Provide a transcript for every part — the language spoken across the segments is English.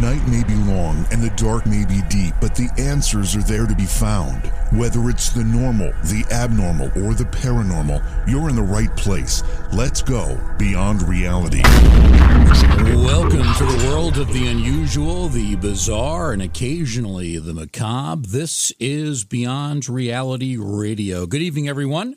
Night may be long and the dark may be deep, but the answers are there to be found. Whether it's the normal, the abnormal, or the paranormal, you're in the right place. Let's go beyond reality. Welcome to the world of the unusual, the bizarre, and occasionally the macabre. This is Beyond Reality Radio. Good evening, everyone.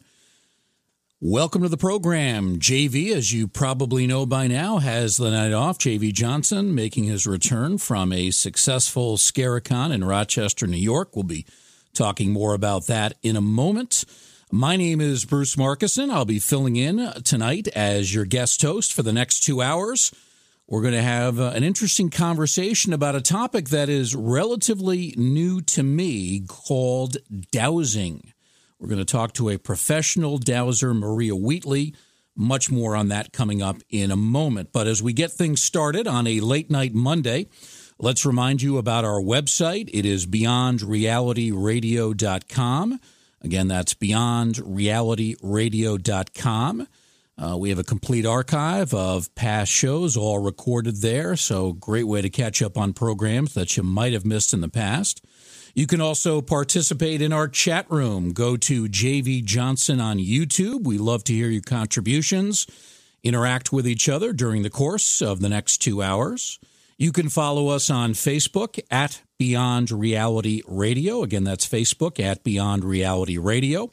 Welcome to the program. JV, as you probably know by now, has the night off. JV Johnson making his return from a successful Scaricon in Rochester, New York. We'll be talking more about that in a moment. My name is Bruce Markusen. I'll be filling in tonight as your guest host for the next two hours. We're going to have an interesting conversation about a topic that is relatively new to me called dowsing. We're going to talk to a professional dowser, Maria Wheatley. Much more on that coming up in a moment. But as we get things started on a late night Monday, let's remind you about our website. It is beyondrealityradio.com. Again, that's beyondrealityradio.com. Uh, we have a complete archive of past shows, all recorded there. So, great way to catch up on programs that you might have missed in the past. You can also participate in our chat room. Go to JV Johnson on YouTube. We love to hear your contributions. Interact with each other during the course of the next two hours. You can follow us on Facebook at Beyond Reality Radio. Again, that's Facebook at Beyond Reality Radio.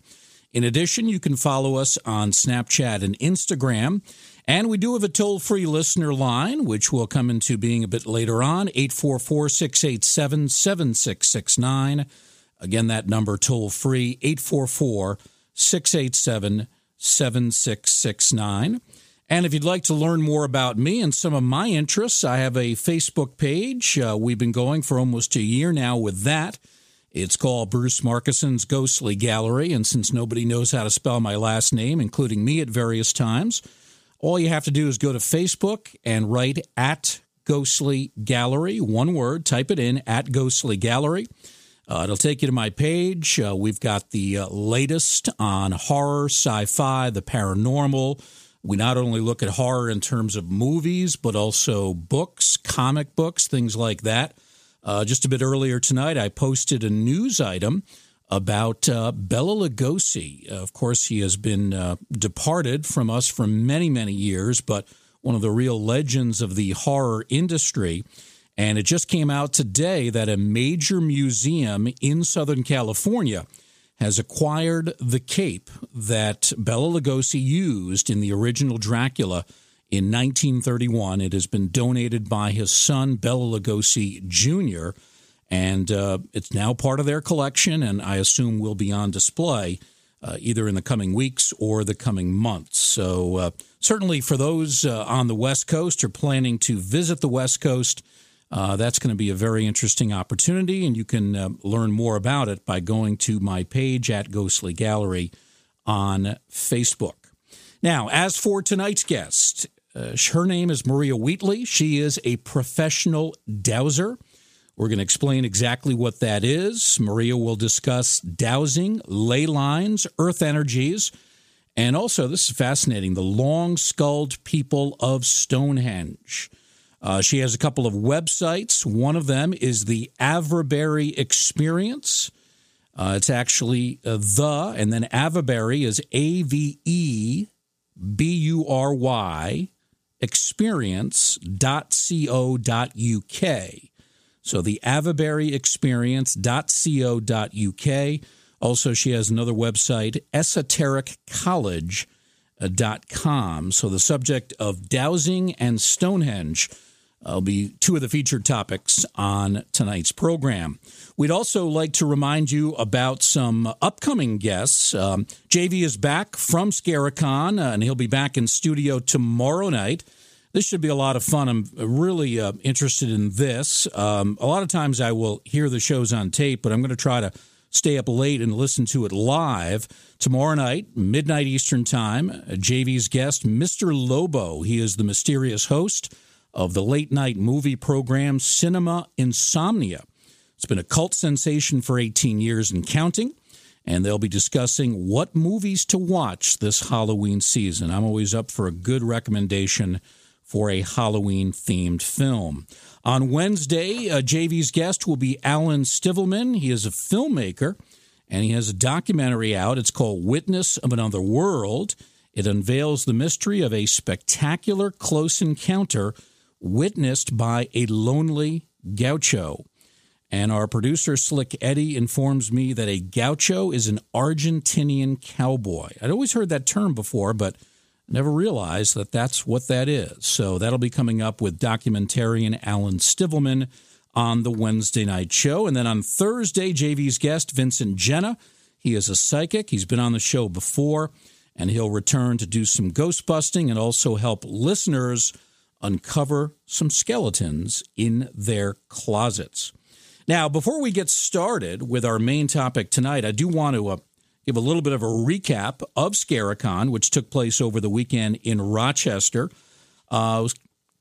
In addition, you can follow us on Snapchat and Instagram and we do have a toll free listener line, which will come into being a bit later on 844 687 7669. Again, that number toll free 844 687 7669. And if you'd like to learn more about me and some of my interests, I have a Facebook page. Uh, we've been going for almost a year now with that. It's called Bruce Markusen's Ghostly Gallery. And since nobody knows how to spell my last name, including me at various times, all you have to do is go to Facebook and write at Ghostly Gallery, one word, type it in at Ghostly Gallery. Uh, it'll take you to my page. Uh, we've got the uh, latest on horror, sci fi, the paranormal. We not only look at horror in terms of movies, but also books, comic books, things like that. Uh, just a bit earlier tonight, I posted a news item about uh, Bela Lugosi. Of course, he has been uh, departed from us for many, many years, but one of the real legends of the horror industry. And it just came out today that a major museum in Southern California has acquired the cape that Bela Lugosi used in the original Dracula in 1931. It has been donated by his son, Bela Lugosi Jr., and uh, it's now part of their collection, and I assume will be on display uh, either in the coming weeks or the coming months. So, uh, certainly for those uh, on the West Coast or planning to visit the West Coast, uh, that's going to be a very interesting opportunity, and you can uh, learn more about it by going to my page at Ghostly Gallery on Facebook. Now, as for tonight's guest, her name is Maria Wheatley. She is a professional dowser. We're going to explain exactly what that is. Maria will discuss dowsing, ley lines, earth energies, and also, this is fascinating, the long skulled people of Stonehenge. Uh, she has a couple of websites. One of them is the Avebury Experience. Uh, it's actually uh, the, and then Avebury is A V E B U R Y experience.co.uk. So the Avebury Experience.co.uk. Also, she has another website, esotericcollege.com. So the subject of dowsing and Stonehenge will be two of the featured topics on tonight's program. We'd also like to remind you about some upcoming guests. Um, JV is back from Scaricon, uh, and he'll be back in studio tomorrow night. This should be a lot of fun. I'm really uh, interested in this. Um, a lot of times I will hear the shows on tape, but I'm going to try to stay up late and listen to it live tomorrow night, midnight Eastern Time. JV's guest, Mr. Lobo. He is the mysterious host of the late night movie program Cinema Insomnia. It's been a cult sensation for 18 years and counting and they'll be discussing what movies to watch this Halloween season. I'm always up for a good recommendation for a Halloween themed film. On Wednesday, uh, JV's guest will be Alan Stivelman. He is a filmmaker and he has a documentary out. It's called Witness of Another World. It unveils the mystery of a spectacular close encounter witnessed by a lonely gaucho. And our producer, Slick Eddie, informs me that a gaucho is an Argentinian cowboy. I'd always heard that term before, but never realized that that's what that is. So that'll be coming up with documentarian Alan Stivelman on the Wednesday night show. And then on Thursday, JV's guest, Vincent Genna. He is a psychic. He's been on the show before, and he'll return to do some ghost busting and also help listeners uncover some skeletons in their closets. Now, before we get started with our main topic tonight, I do want to uh, give a little bit of a recap of Scaricon, which took place over the weekend in Rochester. Uh, it was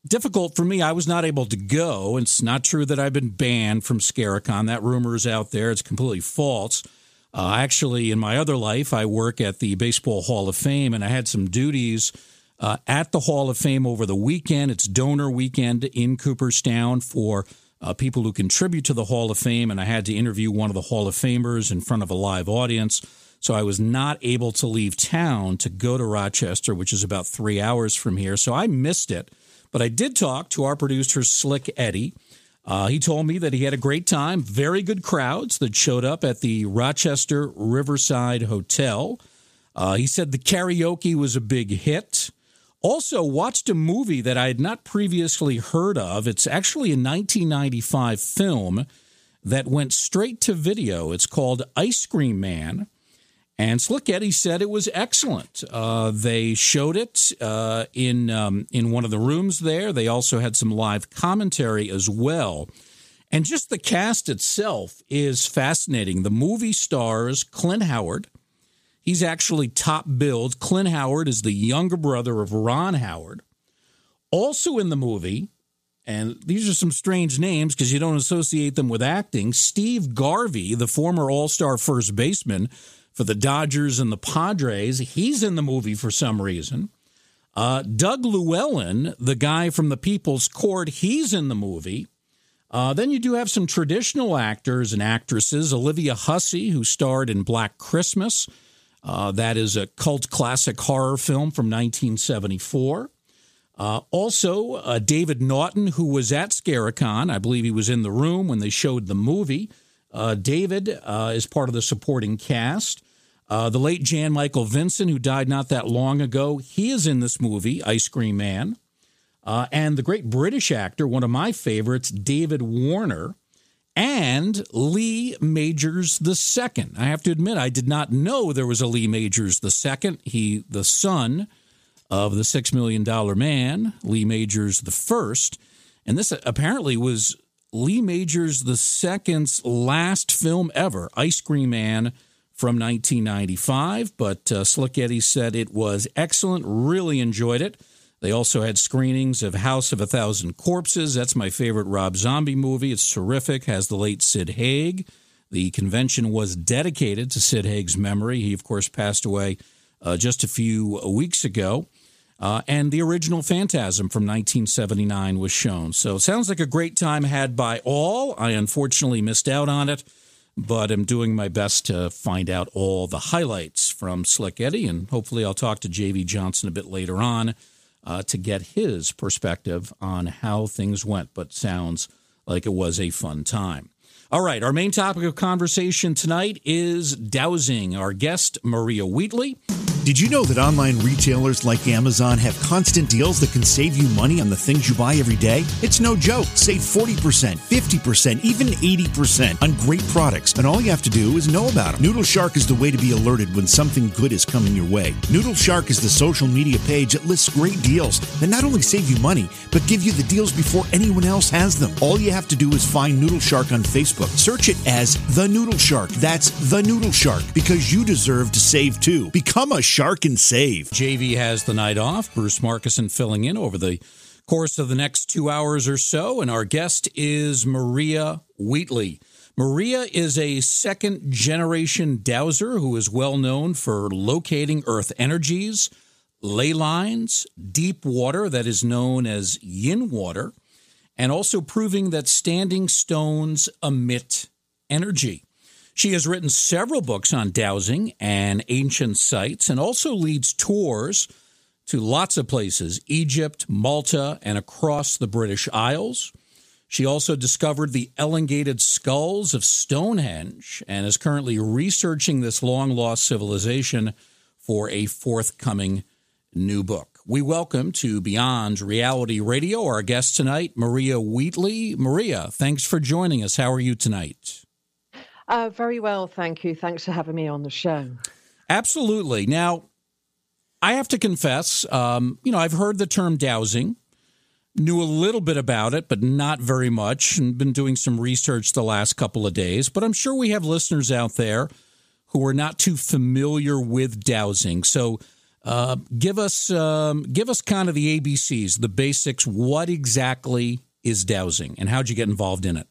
difficult for me. I was not able to go. It's not true that I've been banned from Scaricon. That rumor is out there. It's completely false. Uh, actually, in my other life, I work at the Baseball Hall of Fame, and I had some duties uh, at the Hall of Fame over the weekend. It's donor weekend in Cooperstown for uh, people who contribute to the Hall of Fame, and I had to interview one of the Hall of Famers in front of a live audience. So I was not able to leave town to go to Rochester, which is about three hours from here. So I missed it. But I did talk to our producer, Slick Eddie. Uh, he told me that he had a great time, very good crowds that showed up at the Rochester Riverside Hotel. Uh, he said the karaoke was a big hit. Also, watched a movie that I had not previously heard of. It's actually a 1995 film that went straight to video. It's called Ice Cream Man. And Slick Eddie said it was excellent. Uh, they showed it uh, in um, in one of the rooms there. They also had some live commentary as well. And just the cast itself is fascinating. The movie stars Clint Howard, He's actually top billed. Clint Howard is the younger brother of Ron Howard. Also in the movie, and these are some strange names because you don't associate them with acting. Steve Garvey, the former All Star first baseman for the Dodgers and the Padres, he's in the movie for some reason. Uh, Doug Llewellyn, the guy from the People's Court, he's in the movie. Uh, then you do have some traditional actors and actresses. Olivia Hussey, who starred in Black Christmas. Uh, that is a cult classic horror film from 1974. Uh, also, uh, David Naughton, who was at Scaricon, I believe he was in the room when they showed the movie. Uh, David uh, is part of the supporting cast. Uh, the late Jan Michael Vincent, who died not that long ago, he is in this movie, Ice Cream Man. and the great British actor, one of my favorites, David Warner, and Lee Majors II. I have to admit, I did not know there was a Lee Majors II. He, the son of the Six Million Dollar Man, Lee Majors I. And this apparently was Lee Majors II's last film ever, Ice Cream Man from 1995. But uh, Slick Eddie said it was excellent, really enjoyed it. They also had screenings of House of a Thousand Corpses. That's my favorite Rob Zombie movie. It's terrific. Has the late Sid Haig. The convention was dedicated to Sid Haig's memory. He, of course, passed away uh, just a few weeks ago. Uh, and the original Phantasm from 1979 was shown. So it sounds like a great time had by all. I unfortunately missed out on it, but I'm doing my best to find out all the highlights from Slick Eddie, and hopefully I'll talk to JV Johnson a bit later on uh, to get his perspective on how things went, but sounds like it was a fun time. All right, our main topic of conversation tonight is dowsing. Our guest, Maria Wheatley, Did you know that online retailers like Amazon have constant deals that can save you money on the things you buy every day? It's no joke. Save 40%, 50%, even 80% on great products, and all you have to do is know about them. Noodle Shark is the way to be alerted when something good is coming your way. Noodle Shark is the social media page that lists great deals that not only save you money, but give you the deals before anyone else has them. All you have to do is find Noodle Shark on Facebook. Search it as The Noodle Shark. That's The Noodle Shark because you deserve to save too. Become a shark and save. JV has the night off. Bruce Markusen filling in over the course of the next two hours or so. And our guest is Maria Wheatley. Maria is a second generation dowser who is well known for locating Earth energies, ley lines, deep water that is known as yin water, and also proving that standing stones emit energy. She has written several books on dowsing and ancient sites and also leads tours to lots of places Egypt, Malta, and across the British Isles. She also discovered the elongated skulls of Stonehenge and is currently researching this long lost civilization for a forthcoming new book. We welcome to Beyond Reality Radio our guest tonight, Maria Wheatley. Maria, thanks for joining us. How are you tonight? Uh, very well, thank you. Thanks for having me on the show. Absolutely. Now, I have to confess, um, you know, I've heard the term dowsing, knew a little bit about it, but not very much, and been doing some research the last couple of days. But I'm sure we have listeners out there who are not too familiar with dowsing. So, uh, give us um, give us kind of the ABCs, the basics. What exactly is dowsing, and how'd you get involved in it?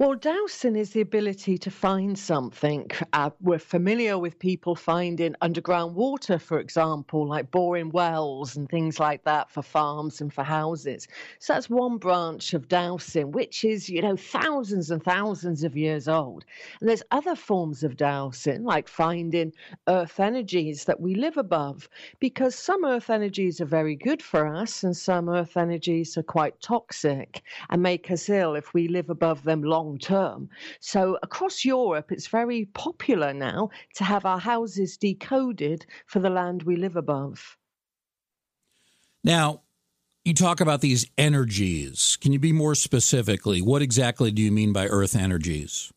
Well, dowsing is the ability to find something. Uh, we're familiar with people finding underground water, for example, like boring wells and things like that for farms and for houses. So that's one branch of dowsing, which is, you know, thousands and thousands of years old. And there's other forms of dowsing, like finding earth energies that we live above, because some earth energies are very good for us and some earth energies are quite toxic and make us ill if we live above them long long term. So across Europe, it's very popular now to have our houses decoded for the land we live above. Now, you talk about these energies. Can you be more specifically? What exactly do you mean by earth energies?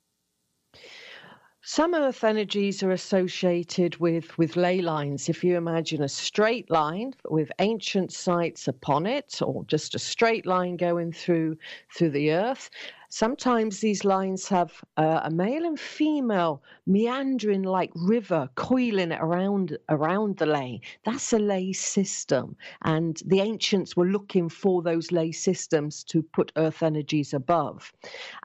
Some earth energies are associated with, with ley lines. If you imagine a straight line with ancient sites upon it, or just a straight line going through through the earth, Sometimes these lines have uh, a male and female meandering like river coiling around around the ley. That's a ley system, and the ancients were looking for those ley systems to put earth energies above.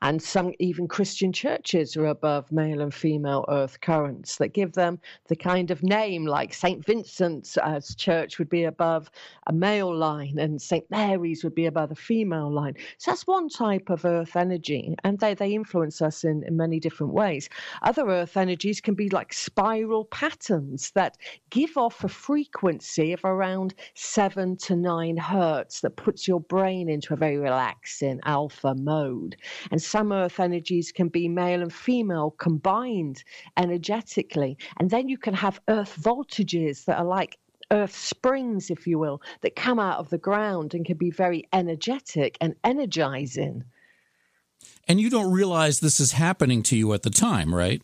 And some even Christian churches are above male and female earth currents that give them the kind of name like Saint Vincent's as church would be above a male line, and Saint Mary's would be above a female line. So that's one type of earth energy energy, and they, they influence us in, in many different ways. Other earth energies can be like spiral patterns that give off a frequency of around seven to nine hertz that puts your brain into a very relaxing alpha mode. And some earth energies can be male and female combined energetically. And then you can have earth voltages that are like earth springs, if you will, that come out of the ground and can be very energetic and energizing. And you don't realize this is happening to you at the time, right?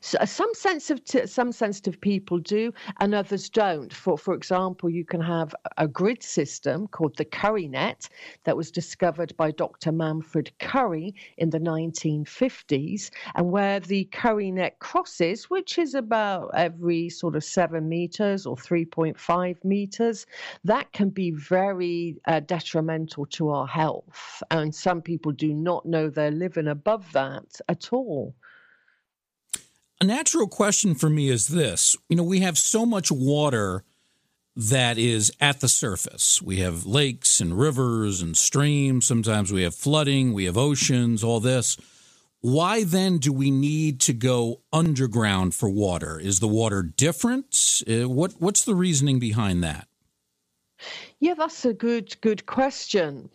So uh, some sensitive some sensitive people do, and others don't. For for example, you can have a grid system called the Curry net that was discovered by Dr. Manfred Curry in the 1950s, and where the Curry net crosses, which is about every sort of seven meters or 3.5 meters, that can be very uh, detrimental to our health. And some people do not know they're living above that at all. A natural question for me is this you know, we have so much water that is at the surface. We have lakes and rivers and streams. Sometimes we have flooding, we have oceans, all this. Why then do we need to go underground for water? Is the water different? Uh, what what's the reasoning behind that? Yeah, that's a good good question.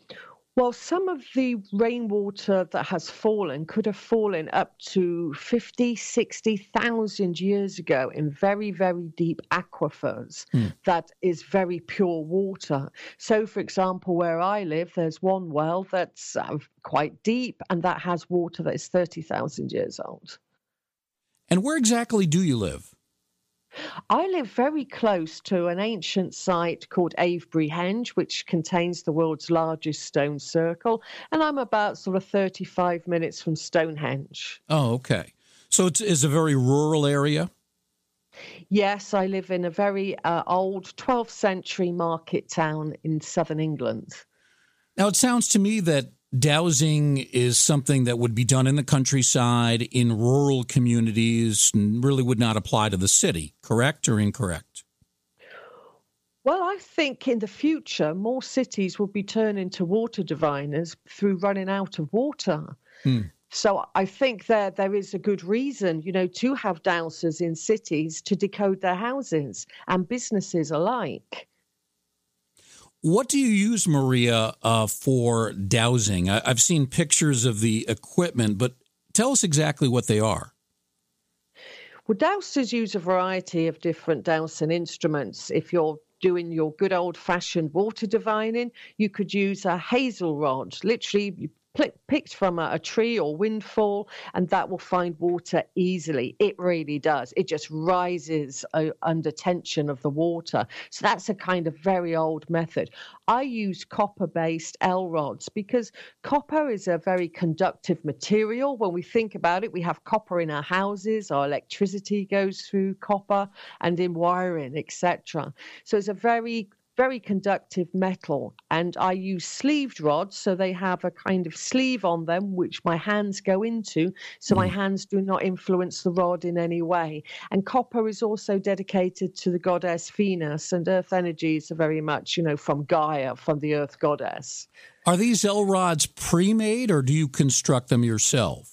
Well, some of the rainwater that has fallen could have fallen up to 50, 60,000 years ago in very, very deep aquifers mm. that is very pure water. So, for example, where I live, there's one well that's uh, quite deep and that has water that is 30,000 years old. And where exactly do you live? I live very close to an ancient site called Avebury Henge, which contains the world's largest stone circle, and I'm about sort of 35 minutes from Stonehenge. Oh, okay. So it's, it's a very rural area? Yes, I live in a very uh, old 12th century market town in southern England. Now, it sounds to me that dowsing is something that would be done in the countryside, in rural communities, and really would not apply to the city, correct or incorrect? Well, I think in the future, more cities will be turning to water diviners through running out of water. Hmm. So I think there there is a good reason, you know, to have dowsers in cities to decode their houses and businesses alike. What do you use, Maria, uh, for dowsing? I- have seen pictures of the equipment, but tell us exactly what they are. Well, dowsers use a variety of different dowsing instruments. If you're doing your good old fashioned water divining, you could use a hazel rod. Literally, you picked from a, a, tree or windfall, and that will find water easily. It really does. It just rises uh, under tension of the water. So that's a kind of very old method. I use copper based L rods because copper is a very conductive material. When we think about it, we have copper in our houses, our electricity goes through copper, and in wiring, etc. So it's a very very conductive metal. And I use sleeved rods, so they have a kind of sleeve on them, which my hands go into, so mm. my hands do not influence the rod in any way. And copper is also dedicated to the goddess Venus, and earth energies are very much, you know, from Gaia, from the earth goddess. Are these L rods pre made, or do you construct them yourself?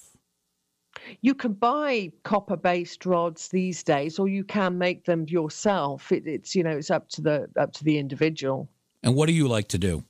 You can buy copper based rods these days, or you can make them yourself. It, it's you know it's up to the up to the individual. And what do you like to do?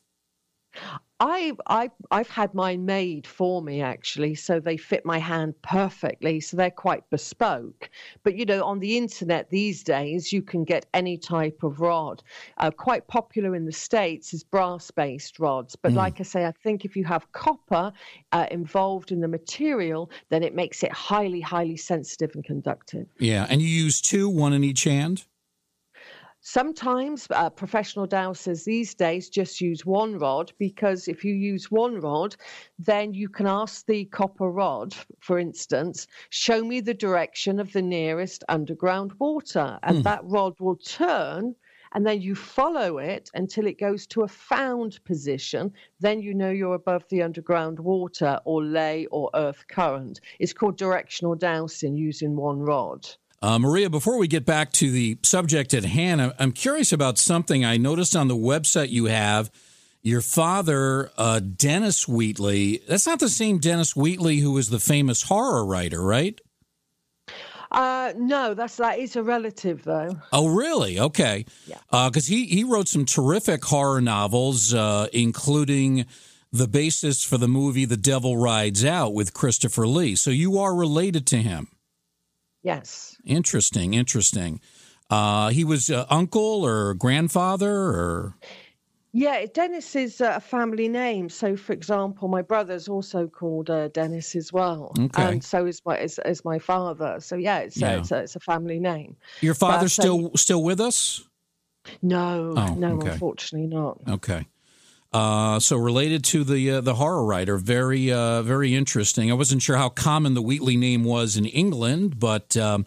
I, I, I've had mine made for me actually, so they fit my hand perfectly. So they're quite bespoke. But you know, on the internet these days, you can get any type of rod. Uh, quite popular in the states is brass-based rods. But mm. like I say, I think if you have copper uh, involved in the material, then it makes it highly, highly sensitive and conductive. Yeah, and you use two, one in each hand. Sometimes uh, professional dowsers these days just use one rod because if you use one rod, then you can ask the copper rod, for instance, show me the direction of the nearest underground water. And mm. that rod will turn and then you follow it until it goes to a found position. Then you know you're above the underground water or ley or earth current. It's called directional dowsing using one rod. Uh, Maria, before we get back to the subject at hand, I'm curious about something I noticed on the website you have. Your father, uh, Dennis Wheatley, that's not the same Dennis Wheatley who was the famous horror writer, right? Uh, no, that's that is a relative though. Oh, really? Okay. Yeah. Because uh, he he wrote some terrific horror novels, uh, including the basis for the movie The Devil Rides Out with Christopher Lee. So you are related to him. Yes. Interesting. Interesting. Uh, he was uh, uncle or grandfather or. Yeah, Dennis is a family name. So, for example, my brother's also called uh, Dennis as well, okay. and so is my is, is my father. So, yeah, it's yeah. A, it's, a, it's a family name. Your father's but, still still with us? No, oh, no, okay. unfortunately not. Okay. Uh, so related to the uh, the horror writer, very uh, very interesting. I wasn't sure how common the Wheatley name was in England, but um,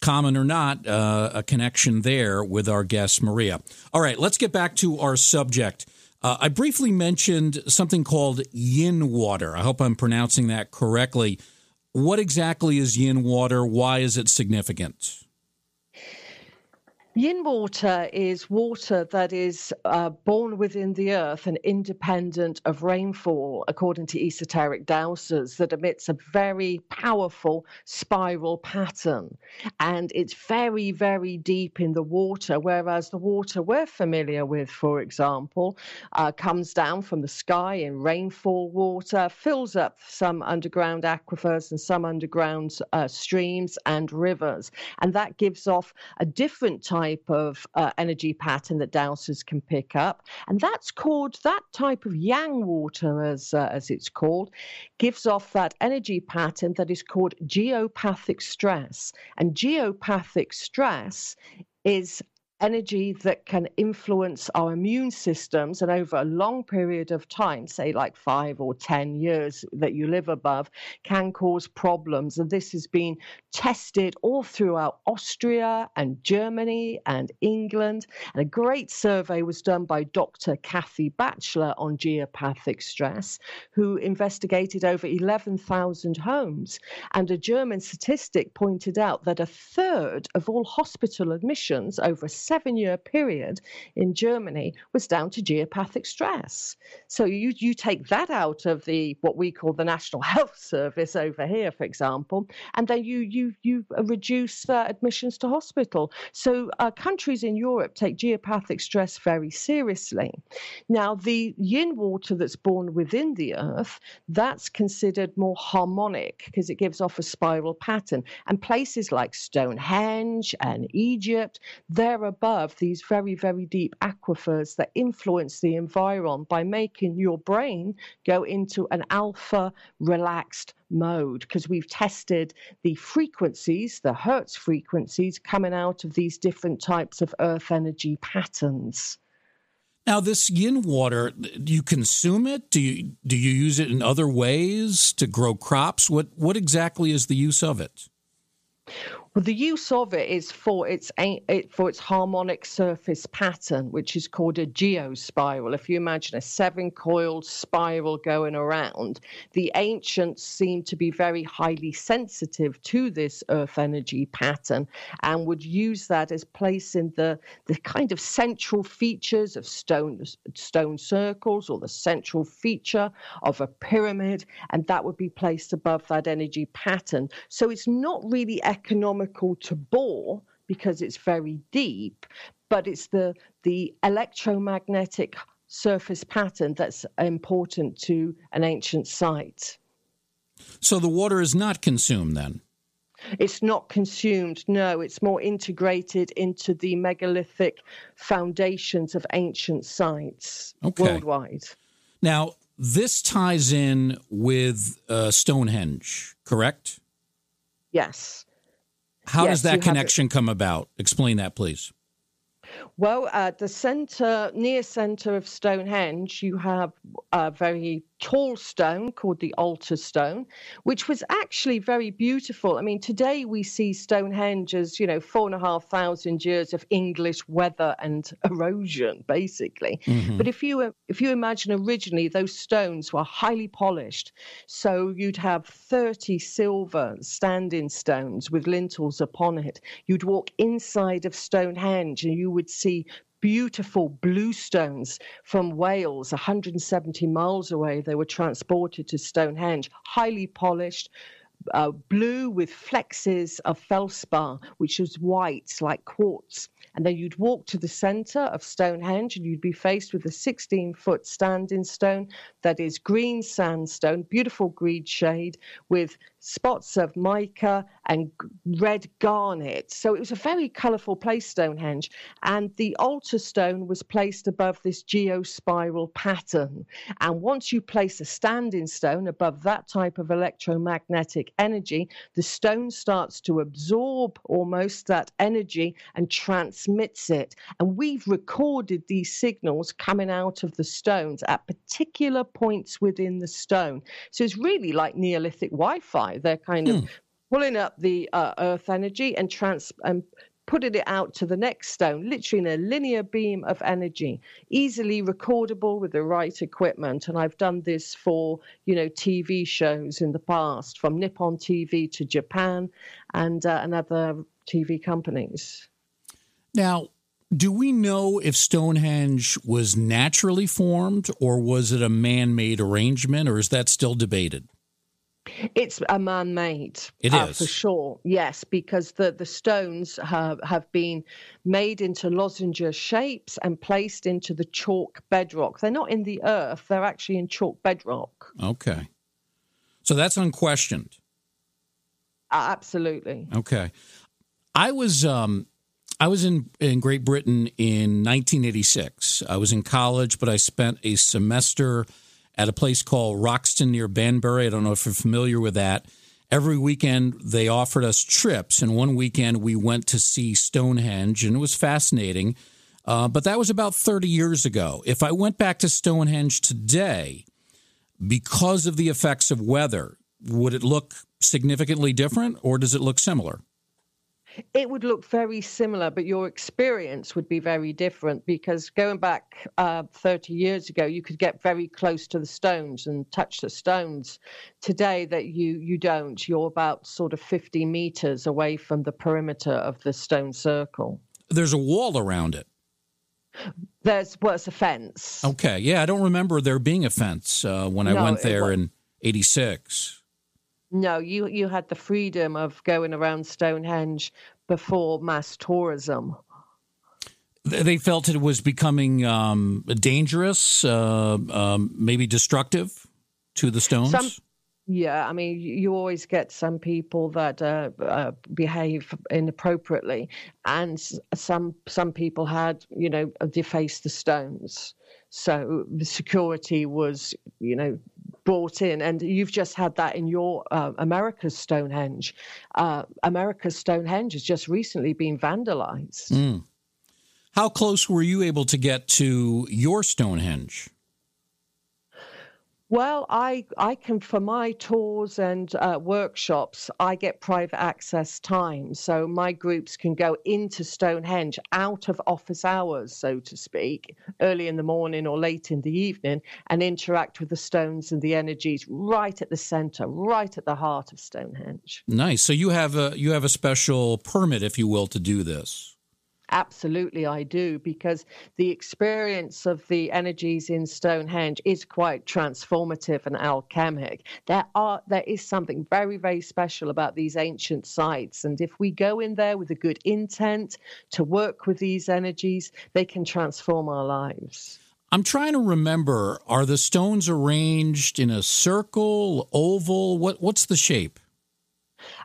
common or not, uh, a connection there with our guest Maria. All right, let's get back to our subject. Uh, I briefly mentioned something called yin water. I hope I'm pronouncing that correctly. What exactly is yin water? Why is it significant? Yin water is water that is uh, born within the earth and independent of rainfall, according to esoteric dowsers, that emits a very powerful spiral pattern. And it's very, very deep in the water, whereas the water we're familiar with, for example, uh, comes down from the sky in rainfall water, fills up some underground aquifers and some underground uh, streams and rivers. And that gives off a different type type of uh, energy pattern that dowsers can pick up, and that's called that type of yang water, as uh, as it's called, gives off that energy pattern that is called geopathic stress, and geopathic stress is energy that can influence our immune systems and over a long period of time say like 5 or 10 years that you live above can cause problems and this has been tested all throughout Austria and Germany and England and a great survey was done by Dr. Käthe Bachler on geopathic stress who investigated over 11,000 homes and a German statistic pointed out that a third of all hospital admissions over seven year period in Germany was down to geopathic stress. So you, you take that out of the what we call the National Health Service over here, for example, and then you you you reduce uh, admissions to hospital. So uh, countries in Europe take geopathic stress very seriously. Now the yin water that's born within the earth, that's considered more harmonic because it gives off a spiral pattern. And places like Stonehenge and Egypt, they're above these very, very deep aquifers that influence the environment by making your brain go into an alpha relaxed mode because we've tested the frequencies, the Hertz frequencies coming out of these different types of earth energy patterns. Now, this yin water, do you consume it? Do you do you use it in other ways to grow crops? What what exactly is the use of it? The use of it is for its for its harmonic surface pattern, which is called a geospiral. If you imagine a seven-coiled spiral going around, the ancients seem to be very highly sensitive to this Earth energy pattern and would use that as placing the the kind of central features of stone stone circles or the central feature of a pyramid, and that would be placed above that energy pattern. So it's not really economic to bore because it's very deep, but it's the the electromagnetic surface pattern that's important to an ancient site. So the water is not consumed then? It's not consumed, no. It's more integrated into the megalithic foundations of ancient sites okay. worldwide. Now, this ties in with uh, Stonehenge, correct? Yes. How yes, does that connection come about? Explain that, please. Well, at the center, near center of Stonehenge, you have a very tall stone called the altar stone, which was actually very beautiful. I mean, today we see Stonehenge as, you know, four and a half thousand years of English weather and erosion, basically. Mm-hmm. But if you if you imagine originally those stones were highly polished, so you'd have 30 silver standing stones with lintels upon it. You'd walk inside of Stonehenge and you would see beautiful blue stones from Wales, 170 miles away. They were transported to Stonehenge, highly polished. Uh, blue with flexes of feldspar, which was white like quartz. And then you'd walk to the center of Stonehenge and you'd be faced with a 16 foot standing stone that is green sandstone, beautiful green shade with spots of mica and red garnet. So it was a very colourful place, Stonehenge. And the altar stone was placed above this geospiral pattern. And once you place a standing stone above that type of electromagnetic energy, the stone starts to absorb almost that energy and transmits it. And we've recorded these signals coming out of the stones at particular points within the stone. So it's really like Neolithic Wi Fi they're kind of hmm. pulling up the uh, Earth energy and trans and putting it out to the next stone, literally in a linear beam of energy, easily recordable with the right equipment. And I've done this for, you know, TV shows in the past, from Nippon TV to Japan and, uh, and other TV companies. Now, do we know if Stonehenge was naturally formed or was it a man made arrangement, or is that still debated? It's a man-made. It uh, is. for sure. Yes, because the the stones have have been made into lozenge shapes and placed into the chalk bedrock. They're not in the earth; they're actually in chalk bedrock. Okay, so that's unquestioned. Uh, absolutely. Okay, I was um, I was in in Great Britain in 1986. I was in college, but I spent a semester at a place called Wroxton near Banbury. I don't know if you're familiar with that. Every weekend they offered us trips, and one weekend we went to see Stonehenge, and it was fascinating. Uh, but that was about 30 years ago. If I went back to Stonehenge today, because of the effects of weather, would it look significantly different or does it look similar? It would look very similar, but your experience would be very different because going back uh, 30 years ago, you could get very close to the stones and touch the stones. Today, that you you don't. You're about sort of 50 meters away from the perimeter of the stone circle. There's a wall around it. There's well, it's a fence. Okay, yeah, I don't remember there being a fence uh, when I No, went there in '86. No, you you had the freedom of going around Stonehenge before mass tourism. They felt it was becoming um, dangerous, uh, um, maybe destructive to the stones. Some- Yeah, I mean, you always get some people that uh, uh, behave inappropriately, and some some people had, you know, defaced the stones. So the security was, you know, brought in, and you've just had that in your uh, America's Stonehenge. Uh, America's Stonehenge has just recently been vandalized. Mm. How close were you able to get to your Stonehenge? Well, I I can for my tours and uh, workshops, I get private access time, so my groups can go into Stonehenge out of office hours, so to speak, early in the morning or late in the evening, and interact with the stones and the energies right at the centre, right at the heart of Stonehenge. Nice. So you have a you have a special permit, if you will, to do this. Absolutely, I do, because the experience of the energies in Stonehenge is quite transformative and alchemic. There are there is something very, very special about these ancient sites. And if we go in there with a good intent to work with these energies, they can transform our lives. I'm trying to remember. Are the stones arranged in a circle, oval? What what's the shape?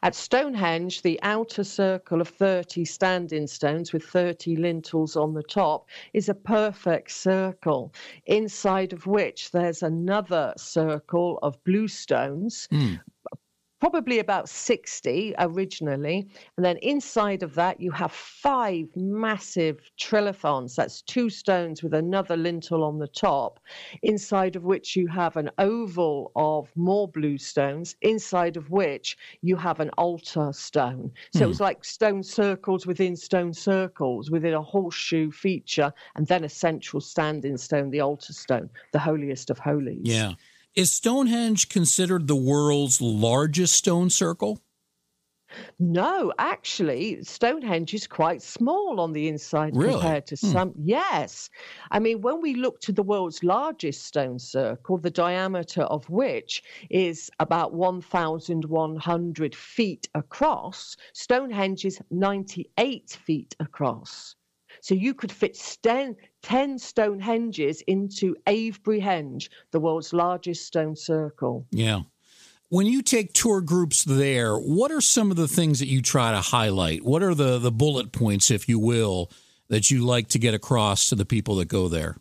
At Stonehenge, the outer circle of 30 standing stones with 30 lintels on the top is a perfect circle, inside of which there's another circle of blue stones. Hmm. Probably about 60 originally. And then inside of that, you have five massive trilithons. That's two stones with another lintel on the top, inside of which you have an oval of more blue stones, inside of which you have an altar stone. So it hmm. was like stone circles within stone circles, within a horseshoe feature, and then a central standing stone, the altar stone, the holiest of holies. Yeah. Is Stonehenge considered the world's largest stone circle? No, actually, Stonehenge is quite small on the inside Really? compared to hmm. some. Yes. I mean, when we look to the world's largest stone circle, the diameter of which is about 1,100 feet across, Stonehenge is 98 feet across. So you could fit sten- 10 Stonehenges into Avebury Henge, the world's largest stone circle. Yeah. When you take tour groups there, what are some of the things that you try to highlight? What are the, the bullet points, if you will, that you like to get across to the people that go there?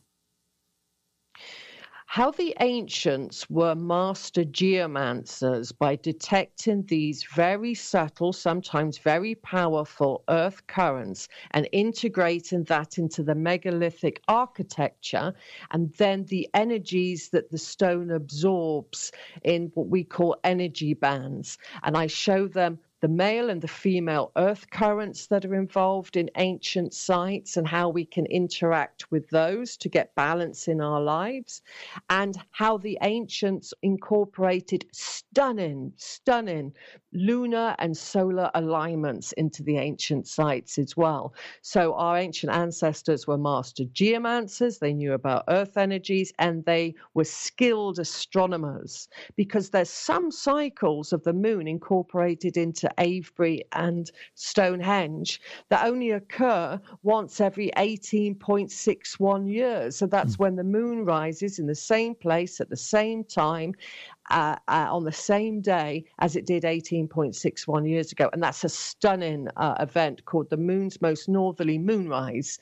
How the ancients were master geomancers by detecting these very subtle, sometimes very powerful earth currents and integrating that into the megalithic architecture, and then the energies that the stone absorbs in what we call energy bands. And I show them the male and the female earth currents that are involved in ancient sites and how we can interact with those to get balance in our lives, and how the ancients incorporated stunning, stunning lunar and solar alignments into the ancient sites as well. So our ancient ancestors were master geomancers, they knew about earth energies, and they were skilled astronomers because there's some cycles of the moon incorporated into Avebury and Stonehenge that only occur once every 18.61 years. So that's mm. when the moon rises in the same place at the same time uh, uh, on the same day as it did 18.61 years ago. And that's a stunning uh, event called the moon's most northerly moonrise.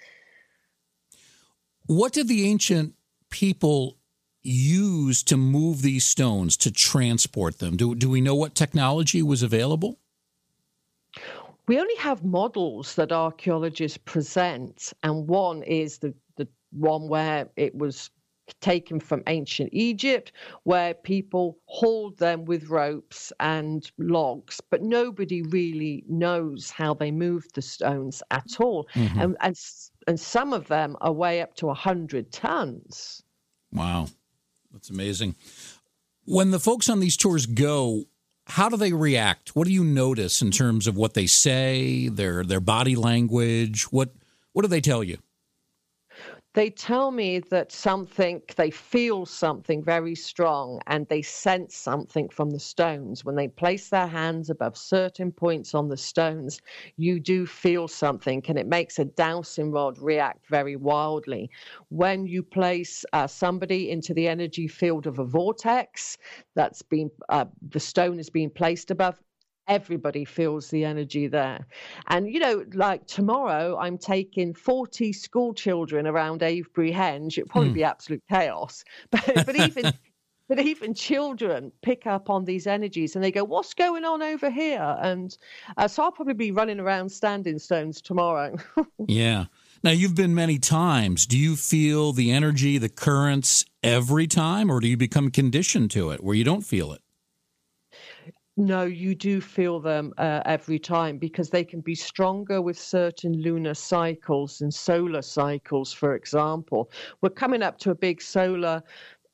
What did the ancient people use to move these stones, to transport them? Do, do we know what technology was available? We only have models that archaeologists present, and one is the, the one where it was taken from ancient Egypt, where people hauled them with ropes and logs, but nobody really knows how they moved the stones at all. Mm-hmm. And, and, and some of them are way up to 100 tons. Wow. That's amazing. When the folks on these tours go, how do they react? What do you notice in terms of what they say, their their body language? What what do they tell you? They tell me that something, they feel something very strong and they sense something from the stones. When they place their hands above certain points on the stones, you do feel something and it makes a dowsing rod react very wildly. When you place uh, somebody into the energy field of a vortex, that's been, uh, the stone is being placed above, everybody feels the energy there. And, you know, like tomorrow, I'm taking 40 school children around Avebury Henge. It'd probably mm. be absolute chaos. But, but even. but even children pick up on these energies and they go, What's going on over here? And uh, so I'll probably be running around standing stones tomorrow. yeah. Now, you've been many times. Do you feel the energy, the currents every time, or do you become conditioned to it where you don't feel it? No, you do feel them uh, every time because they can be stronger with certain lunar cycles and solar cycles, for example. We're coming up to a big solar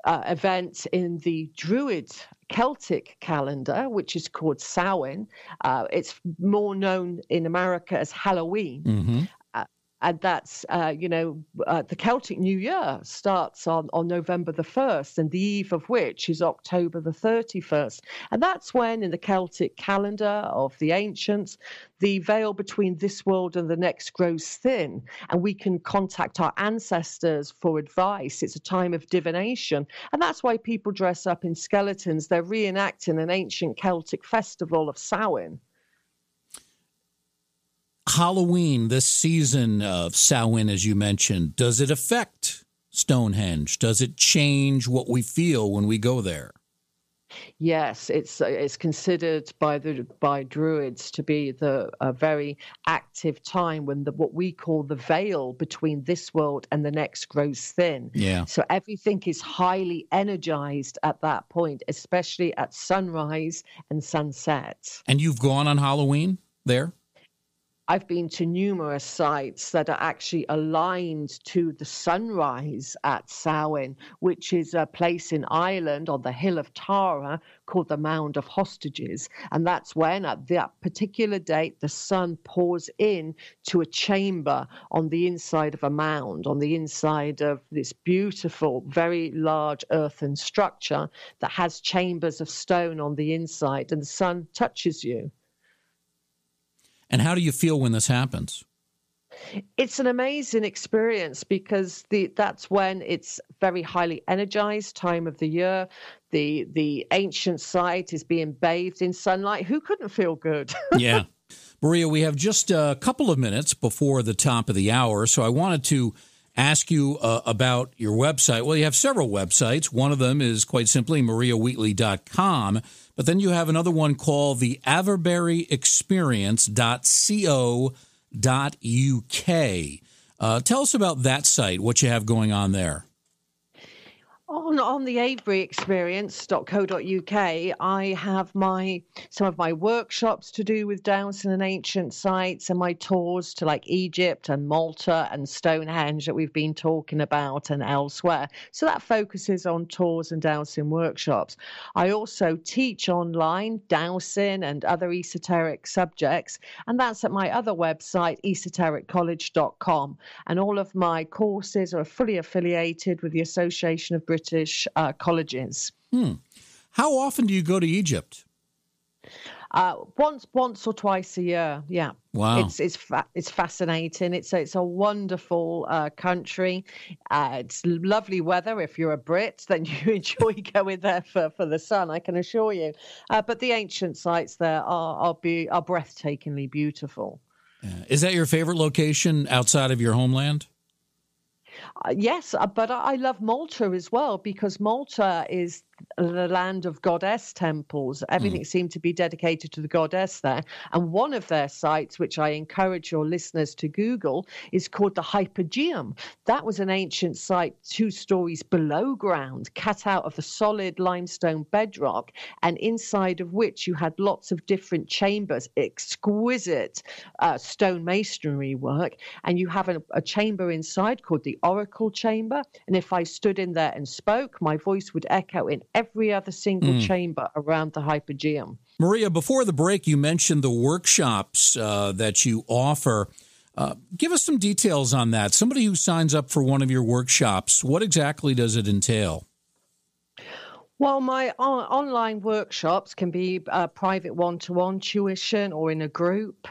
uh, event in the Druid Celtic calendar, which is called Samhain. Uh, it's more known in America as Halloween. Mm-hmm and that's uh, you know uh, the Celtic New Year starts on on November the first, and the eve of which is October the thirty first, and that's when in the Celtic calendar of the ancients, the veil between this world and the next grows thin, and we can contact our ancestors for advice. It's a time of divination, and that's why people dress up in skeletons. They're reenacting an ancient Celtic festival of Samhain. Halloween, this season of Samhain, as you mentioned, does it affect Stonehenge? Does it change what we feel when we go there? Yes, it's uh, it's considered by the by Druids to be the a very active time when the what we call the veil between this world and the next grows thin. Yeah. So everything is highly energized at that point, especially at sunrise and sunset. And you've gone on Halloween there? I've been to numerous sites that are actually aligned to the sunrise at Samhain, which is a place in Ireland on the hill of Tara called the Mound of Hostages. And that's when, at that particular date, the sun pours in to a chamber on the inside of a mound, on the inside of this beautiful, very large earthen structure that has chambers of stone on the inside, and the sun touches you. And how do you feel when this happens? It's an amazing experience because the that's when it's very highly energized time of the year. The the ancient site is being bathed in sunlight. Who couldn't feel good? yeah. Maria, we have just a couple of minutes before the top of the hour, so I wanted to ask you uh, about your website. Well, you have several websites. One of them is quite simply mariawheatley.com. But then you have another one called the aveburyexperience.co.uk. Uh, tell us about that site, what you have going on there. On on the aveburyexperience.co.uk, I have my some of my workshops to do with dowsing and ancient sites and my tours to like Egypt and Malta and Stonehenge that we've been talking about and elsewhere. So that focuses on tours and dowsing workshops. I also teach online dowsing and other esoteric subjects, and that's at my other website, esotericcollege.com. And all of my courses are fully affiliated with the Association of British uh, Colleges. Hmm. How often do you go to Egypt? Uh, once, once or twice a year. Yeah. Wow. It's it's fa- it's fascinating. It's a, it's a wonderful uh, country. Uh, it's lovely weather. If you're a Brit, then you enjoy going there for, for the sun. I can assure you. Uh, but the ancient sites there are are, be, are breathtakingly beautiful. Is that your favorite location outside of your homeland? Uh, yes, uh, but I love Malta as well because Malta is the land of goddess temples. Everything mm. seemed to be dedicated to the goddess there. And one of their sites, which I encourage your listeners to Google, is called the Hypogeum. That was an ancient site two stories below ground, cut out of the solid limestone bedrock, and inside of which you had lots of different chambers, exquisite uh, stone masonry work. And you have a, a chamber inside called the Oracle Chamber. And if I stood in there and spoke, my voice would echo in every other single mm. chamber around the hypogeum. Maria, before the break, you mentioned the workshops uh, that you offer. Uh, give us some details on that. Somebody who signs up for one of your workshops, what exactly does it entail? Well, my on- online workshops can be a private one to one tuition or in a group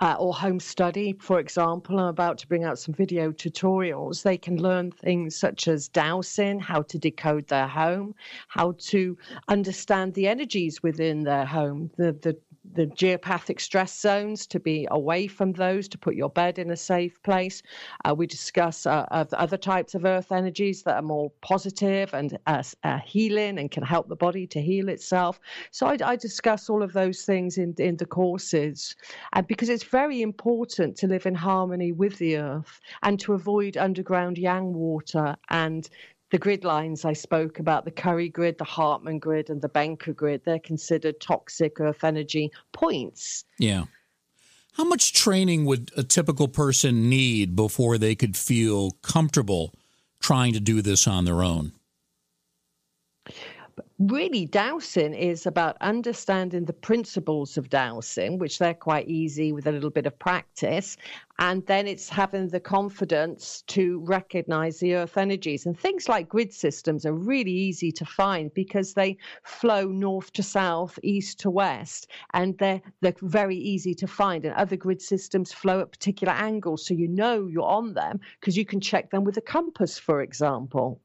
uh, or home study, for example. I'm about to bring out some video tutorials. They can learn things such as dowsing, how to decode their home, how to understand the energies within their home, the, the the geopathic stress zones to be away from those to put your bed in a safe place. Uh, we discuss uh, other types of earth energies that are more positive and uh, uh, healing and can help the body to heal itself. So I, I discuss all of those things in, in the courses and because it's very important to live in harmony with the earth and to avoid underground yang water and the grid lines I spoke about, the Curry grid, the Hartmann grid, and the Benker grid, they're considered toxic earth energy points. Yeah. How much training would a typical person need before they could feel comfortable trying to do this on their own? really dowsing is about understanding the principles of dowsing which they're quite easy with a little bit of practice and then it's having the confidence to recognize the earth energies and things like grid systems are really easy to find because they flow north to south east to west and they're they're very easy to find and other grid systems flow at particular angles so you know you're on them because you can check them with a compass for example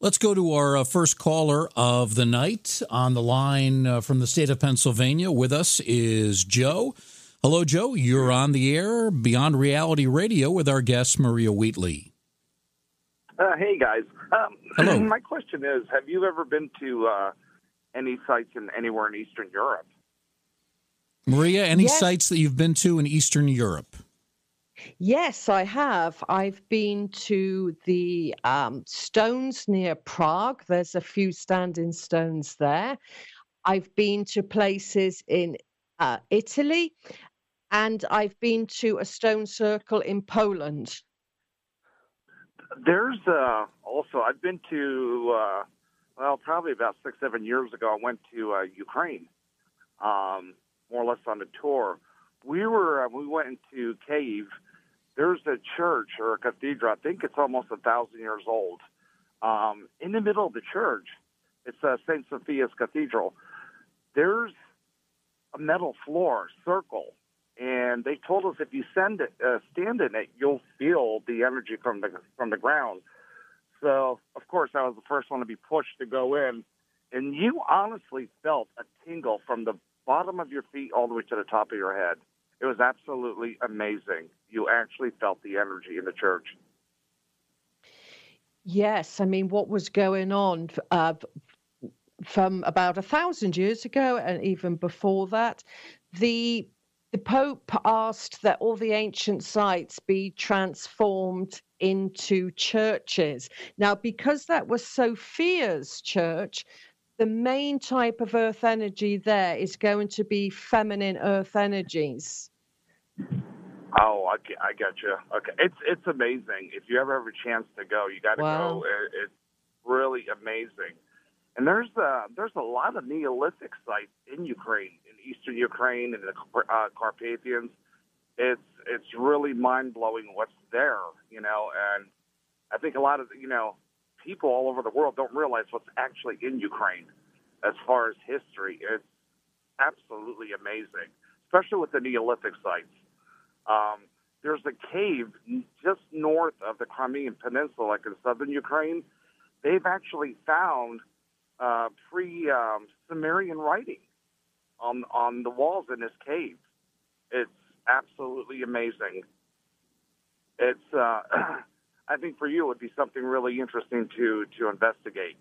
Let's go to our uh, first caller of the night on the line uh, from the state of Pennsylvania. With us is Joe. Hello, Joe. You're on the air Beyond Reality Radio with our guest, Maria Wheatley. Uh, hey, guys. Um, Hello. My question is Have you ever been to uh, any sites in anywhere in Eastern Europe? Maria, any yes. sites that you've been to in Eastern Europe? Yes, I have. I've been to the um, stones near Prague. There's a few standing stones there. I've been to places in uh, Italy, and I've been to a stone circle in Poland. There's uh, also, I've been to, uh, well, probably about six, seven years ago, I went to uh, Ukraine, um, more or less on a tour. We were, uh, we went into Kiev there's a church or a cathedral. I think it's almost a thousand years old. Um, in the middle of the church, it's uh, St. Sophia's Cathedral. There's a metal floor, circle, and they told us if you send it, uh, stand in it, you'll feel the energy from the from the ground. So, of course, I was the first one to be pushed to go in, and you honestly felt a tingle from the bottom of your feet all the way to the top of your head. It was absolutely amazing. You actually felt the energy in the church. Yes, I mean, what was going on uh, from about a thousand years ago and even before that, the the Pope asked that all the ancient sites be transformed into churches. Now, because that was Sophia's church, the main type of earth energy there is going to be feminine earth energies. Oh, I get, I get you. Okay, it's it's amazing. If you ever have a chance to go, you got to wow. go. It, it's really amazing. And there's uh, there's a lot of Neolithic sites in Ukraine, in eastern Ukraine, and the uh, Carpathians. It's it's really mind blowing what's there, you know. And I think a lot of you know people all over the world don't realize what's actually in Ukraine as far as history. It's absolutely amazing, especially with the Neolithic sites. Um, there's a cave just north of the Crimean Peninsula, like in southern Ukraine. They've actually found uh, pre um, Sumerian writing on on the walls in this cave. It's absolutely amazing. It's uh, I think for you it would be something really interesting to to investigate.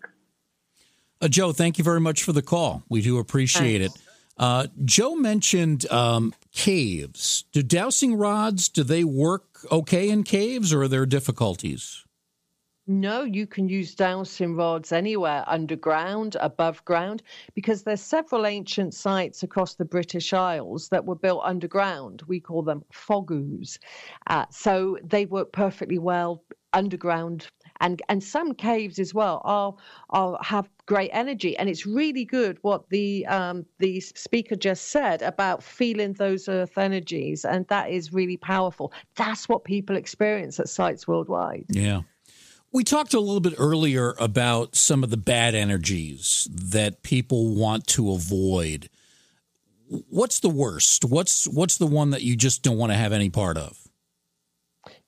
Uh, Joe, thank you very much for the call. We do appreciate Thanks. it. Uh, Joe mentioned um, caves. Do dowsing rods do they work okay in caves, or are there difficulties? No, you can use dowsing rods anywhere, underground, above ground, because there's several ancient sites across the British Isles that were built underground. We call them fogous. Uh, so they work perfectly well underground and and some caves as well are are have great energy and it's really good what the um the speaker just said about feeling those earth energies and that is really powerful that's what people experience at sites worldwide yeah we talked a little bit earlier about some of the bad energies that people want to avoid. What's the worst? What's what's the one that you just don't want to have any part of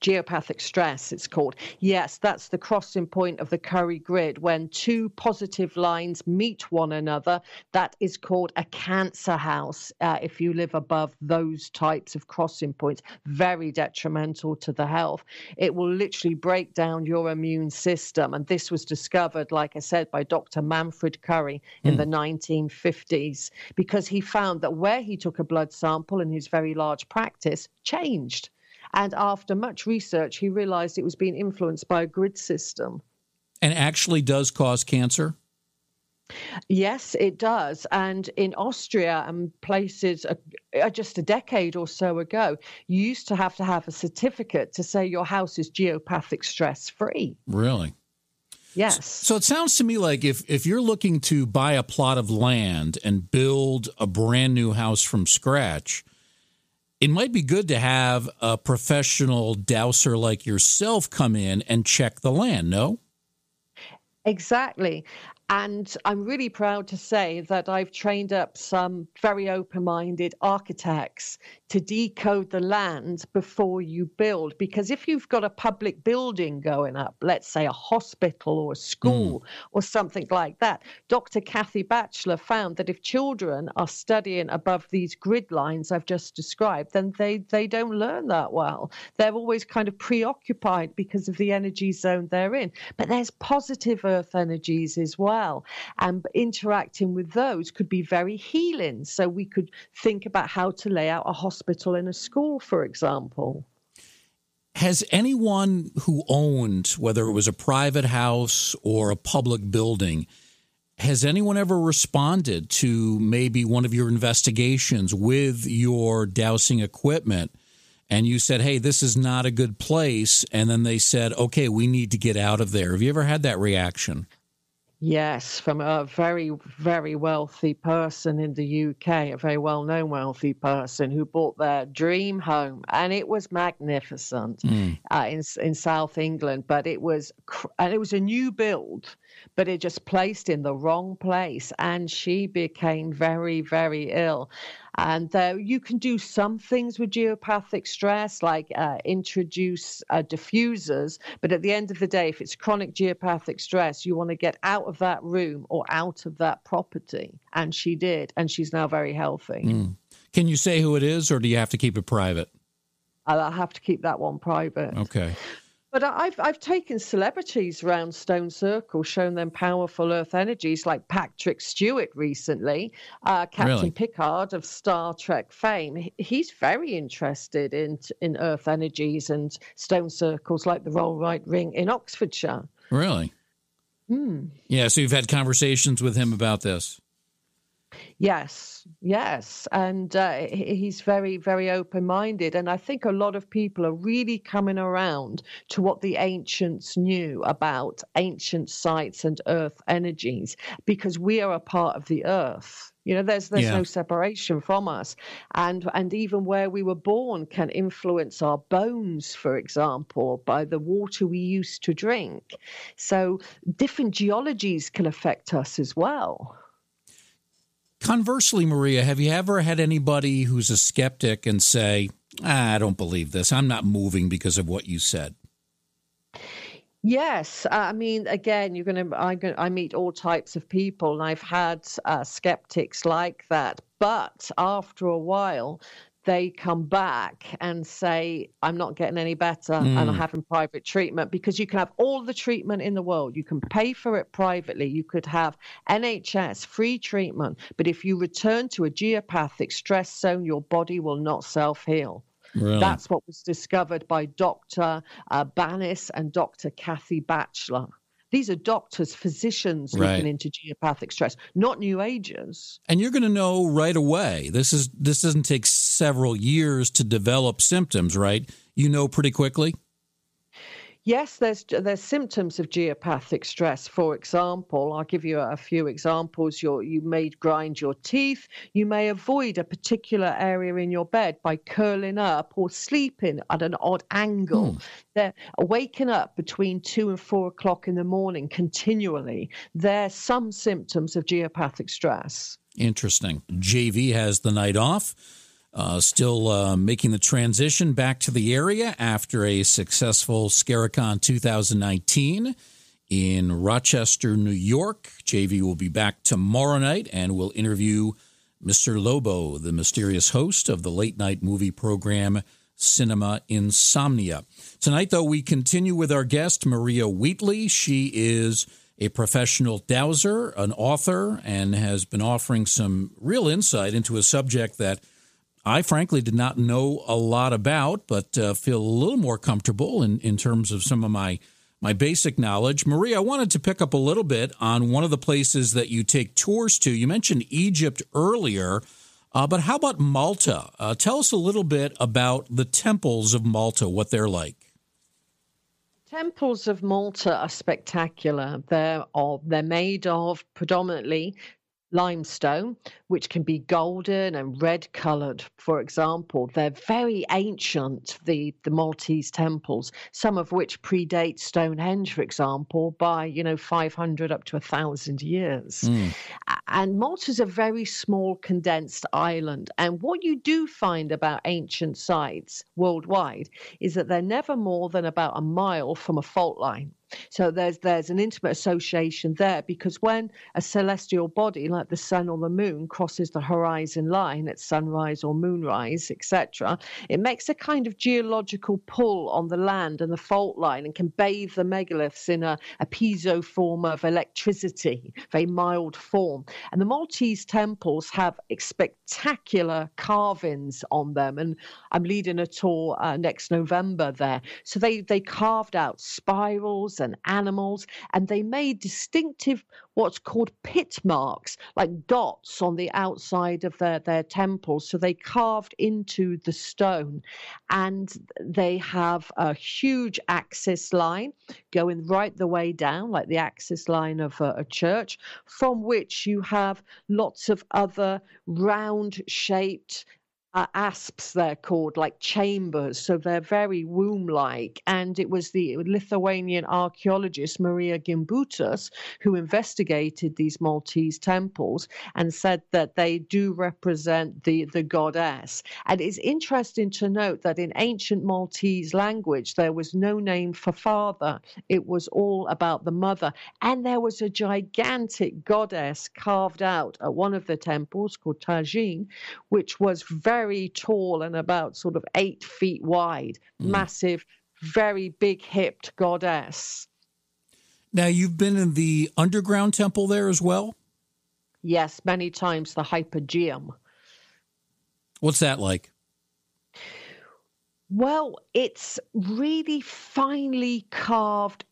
geopathic stress, it's called. Yes, that's the crossing point of the Curry grid. When two positive lines meet one another, that is called a cancer house. Uh, if you live above those types of crossing points, very detrimental to the health. It will literally break down your immune system. And this was discovered, like I said, by Dr. Manfred Curry in mm. the 1950s, because he found that where he took a blood sample in his very large practice changed. And after much research, he realized it was being influenced by a grid system. And actually does cause cancer? Yes, it does. And in Austria and places uh, uh, just a decade or so ago, you used to have to have a certificate to say your house is geopathic stress free. Really? Yes. So it sounds to me like if, if you're looking to buy a plot of land and build a brand new house from scratch, it might be good to have a professional dowser like yourself come in and check the land, no? Exactly. And I'm really proud to say that I've trained up some very open minded architects to decode the land before you build. Because if you've got a public building going up, let's say a hospital or a school mm. or something like that, Dr. Käthe Bachler found that if children are studying above these grid lines I've just described, then they, they don't learn that well. They're always kind of preoccupied because of the energy zone they're in. But there's positive earth energies as well. And interacting with those could be very healing. So we could think about how to lay out a hospital in a school, for example. Has anyone who owned, whether it was a private house or a public building, has anyone ever responded to maybe one of your investigations with your dowsing equipment? And you said, hey, this is not a good place. And then they said, okay, we need to get out of there. Have you ever had that reaction? Yes, from a very, very wealthy person in the UK, a very well known wealthy person who bought their dream home. And it was magnificent mm. uh, in, in South England, but it was, and it was a new build but it just placed in the wrong place. And she became very, very ill. And uh, you can do some things with geopathic stress, like uh, introduce uh, diffusers. But at the end of the day, if it's chronic geopathic stress, you want to get out of that room or out of that property. And she did. And she's now very healthy. Mm. Can you say who it is, or do you have to keep it private? I'll have to keep that one private. Okay. But I've I've taken celebrities around Stone Circle, shown them powerful Earth energies, like Patrick Stewart recently, uh, Captain Really? Picard of Star Trek fame. He's very interested in in Earth energies and stone circles, like the Rollright Ring in Oxfordshire. Really? Hmm. Yeah. So you've had conversations with him about this. Yes, yes, and uh, he's very, very open-minded, and I think a lot of people are really coming around to what the ancients knew about ancient sites and earth energies, because we are a part of the earth. You know, there's there's Yeah. no separation from us, and and even where we were born can influence our bones, for example, by the water we used to drink. So different geologies can affect us as well. Conversely, Maria, have you ever had anybody who's a skeptic and say, I don't believe this. I'm not moving because of what you said? Yes, uh, I mean, again, you're going to. I I meet all types of people, and I've had uh, skeptics like that. But after a while, they come back and say, "I'm not getting any better, and I'm Mm. having private treatment." Because you can have all the treatment in the world, you can pay for it privately, you could have NHS free treatment, but if you return to a geopathic stress zone, your body will not self heal. Really? That's what was discovered by Dr. Uh, Banis and Dr. Käthe Bachler. These are doctors, physicians Right. looking into geopathic stress, not New Agers. and you're going to know right away. This is this doesn't take several years to develop symptoms, right? You know pretty quickly. Yes, there's there's symptoms of geopathic stress. For example, I'll give you a few examples. you you may grind your teeth. You may avoid a particular area in your bed by curling up or sleeping at an odd angle. Hmm. They're waking up between two and four o'clock in the morning continually. They're some symptoms of geopathic stress. Interesting. JV has the night off. Uh, still uh, making the transition back to the area after a successful Scaricon 2019 in Rochester, New York. JV will be back tomorrow night and will interview Mr. Lobo, the mysterious host of the late night movie program Cinema Insomnia. Tonight, though, we continue with our guest, Maria Wheatley. She is a professional dowser, an author, and has been offering some real insight into a subject that I frankly did not know a lot about, but uh, feel a little more comfortable in, in terms of some of my my basic knowledge. Maria, I wanted to pick up a little bit on one of the places that you take tours to. You mentioned Egypt earlier, uh, but how about Malta? Uh, tell us a little bit about the temples of Malta, what they're like. Temples of Malta are spectacular. They're of, they're made of predominantly limestone, which can be golden and red colored, for example. They're very ancient, the, the Maltese temples, some of which predate Stonehenge, for example, by, you know, 500 up to 1,000 years. Hmm. A- And Malta's a very small, condensed island. And what you do find about ancient sites worldwide is that they're never more than about a mile from a fault line. So there's there's an intimate association there because when a celestial body like the sun or the moon crosses the horizon line at sunrise or moonrise, etc., it makes a kind of geological pull on the land and the fault line and can bathe the megaliths in a, a piezo form of electricity, very mild form. And the Maltese temples have spectacular carvings on them, and I'm leading a tour uh, next November there. So they they carved out spirals and animals, and they made distinctive what's called pit marks, like dots on the outside of their their temples. So they carved into the stone, and they have a huge axis line going right the way down, like the axis line of a, a church, from which you have lots of other round shaped uh, apses they're called like chambers so they're very womb like and it was the lithuanian archaeologist marija gimbutas who investigated these maltese temples and said that they do represent the the goddess. And it's interesting to note that in ancient maltese language there was no name for father. It was all about the mother. And there was a gigantic goddess carved out at one of the temples called Tarxien which was very tall and about sort of eight feet wide, massive, very big hipped goddess. Now, you've been in the underground temple there as well? Yes, many times the Hypogeum. What's that like? Well, it's really finely carved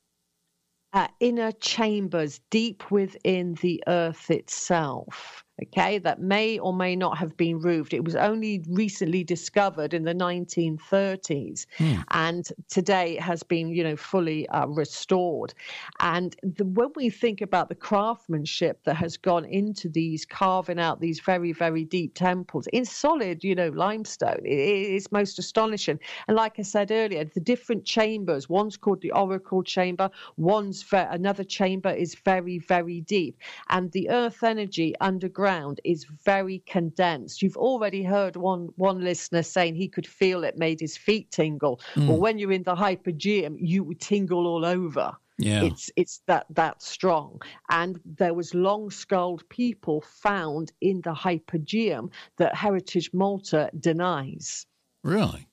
uh, inner chambers deep within the earth itself okay, that may or may not have been roofed. It was only recently discovered in the 1930s, hmm. and today it has been, you know, fully uh, restored. And the, when we think about the craftsmanship that has gone into these carving out these very, very deep temples in solid, you know, limestone, it is most astonishing. And like I said earlier, the different chambers, one's called the Oracle Chamber, one's ve- another chamber is very, very deep, and the earth energy underground is very condensed. You've already heard one one listener saying he could feel it made his feet tingle. Mm. Well, when you're in the hypogeum, you tingle all over. Yeah. It's it's that that strong. And there was long skulled people found in the hypogeum that Heritage Malta denies. Really?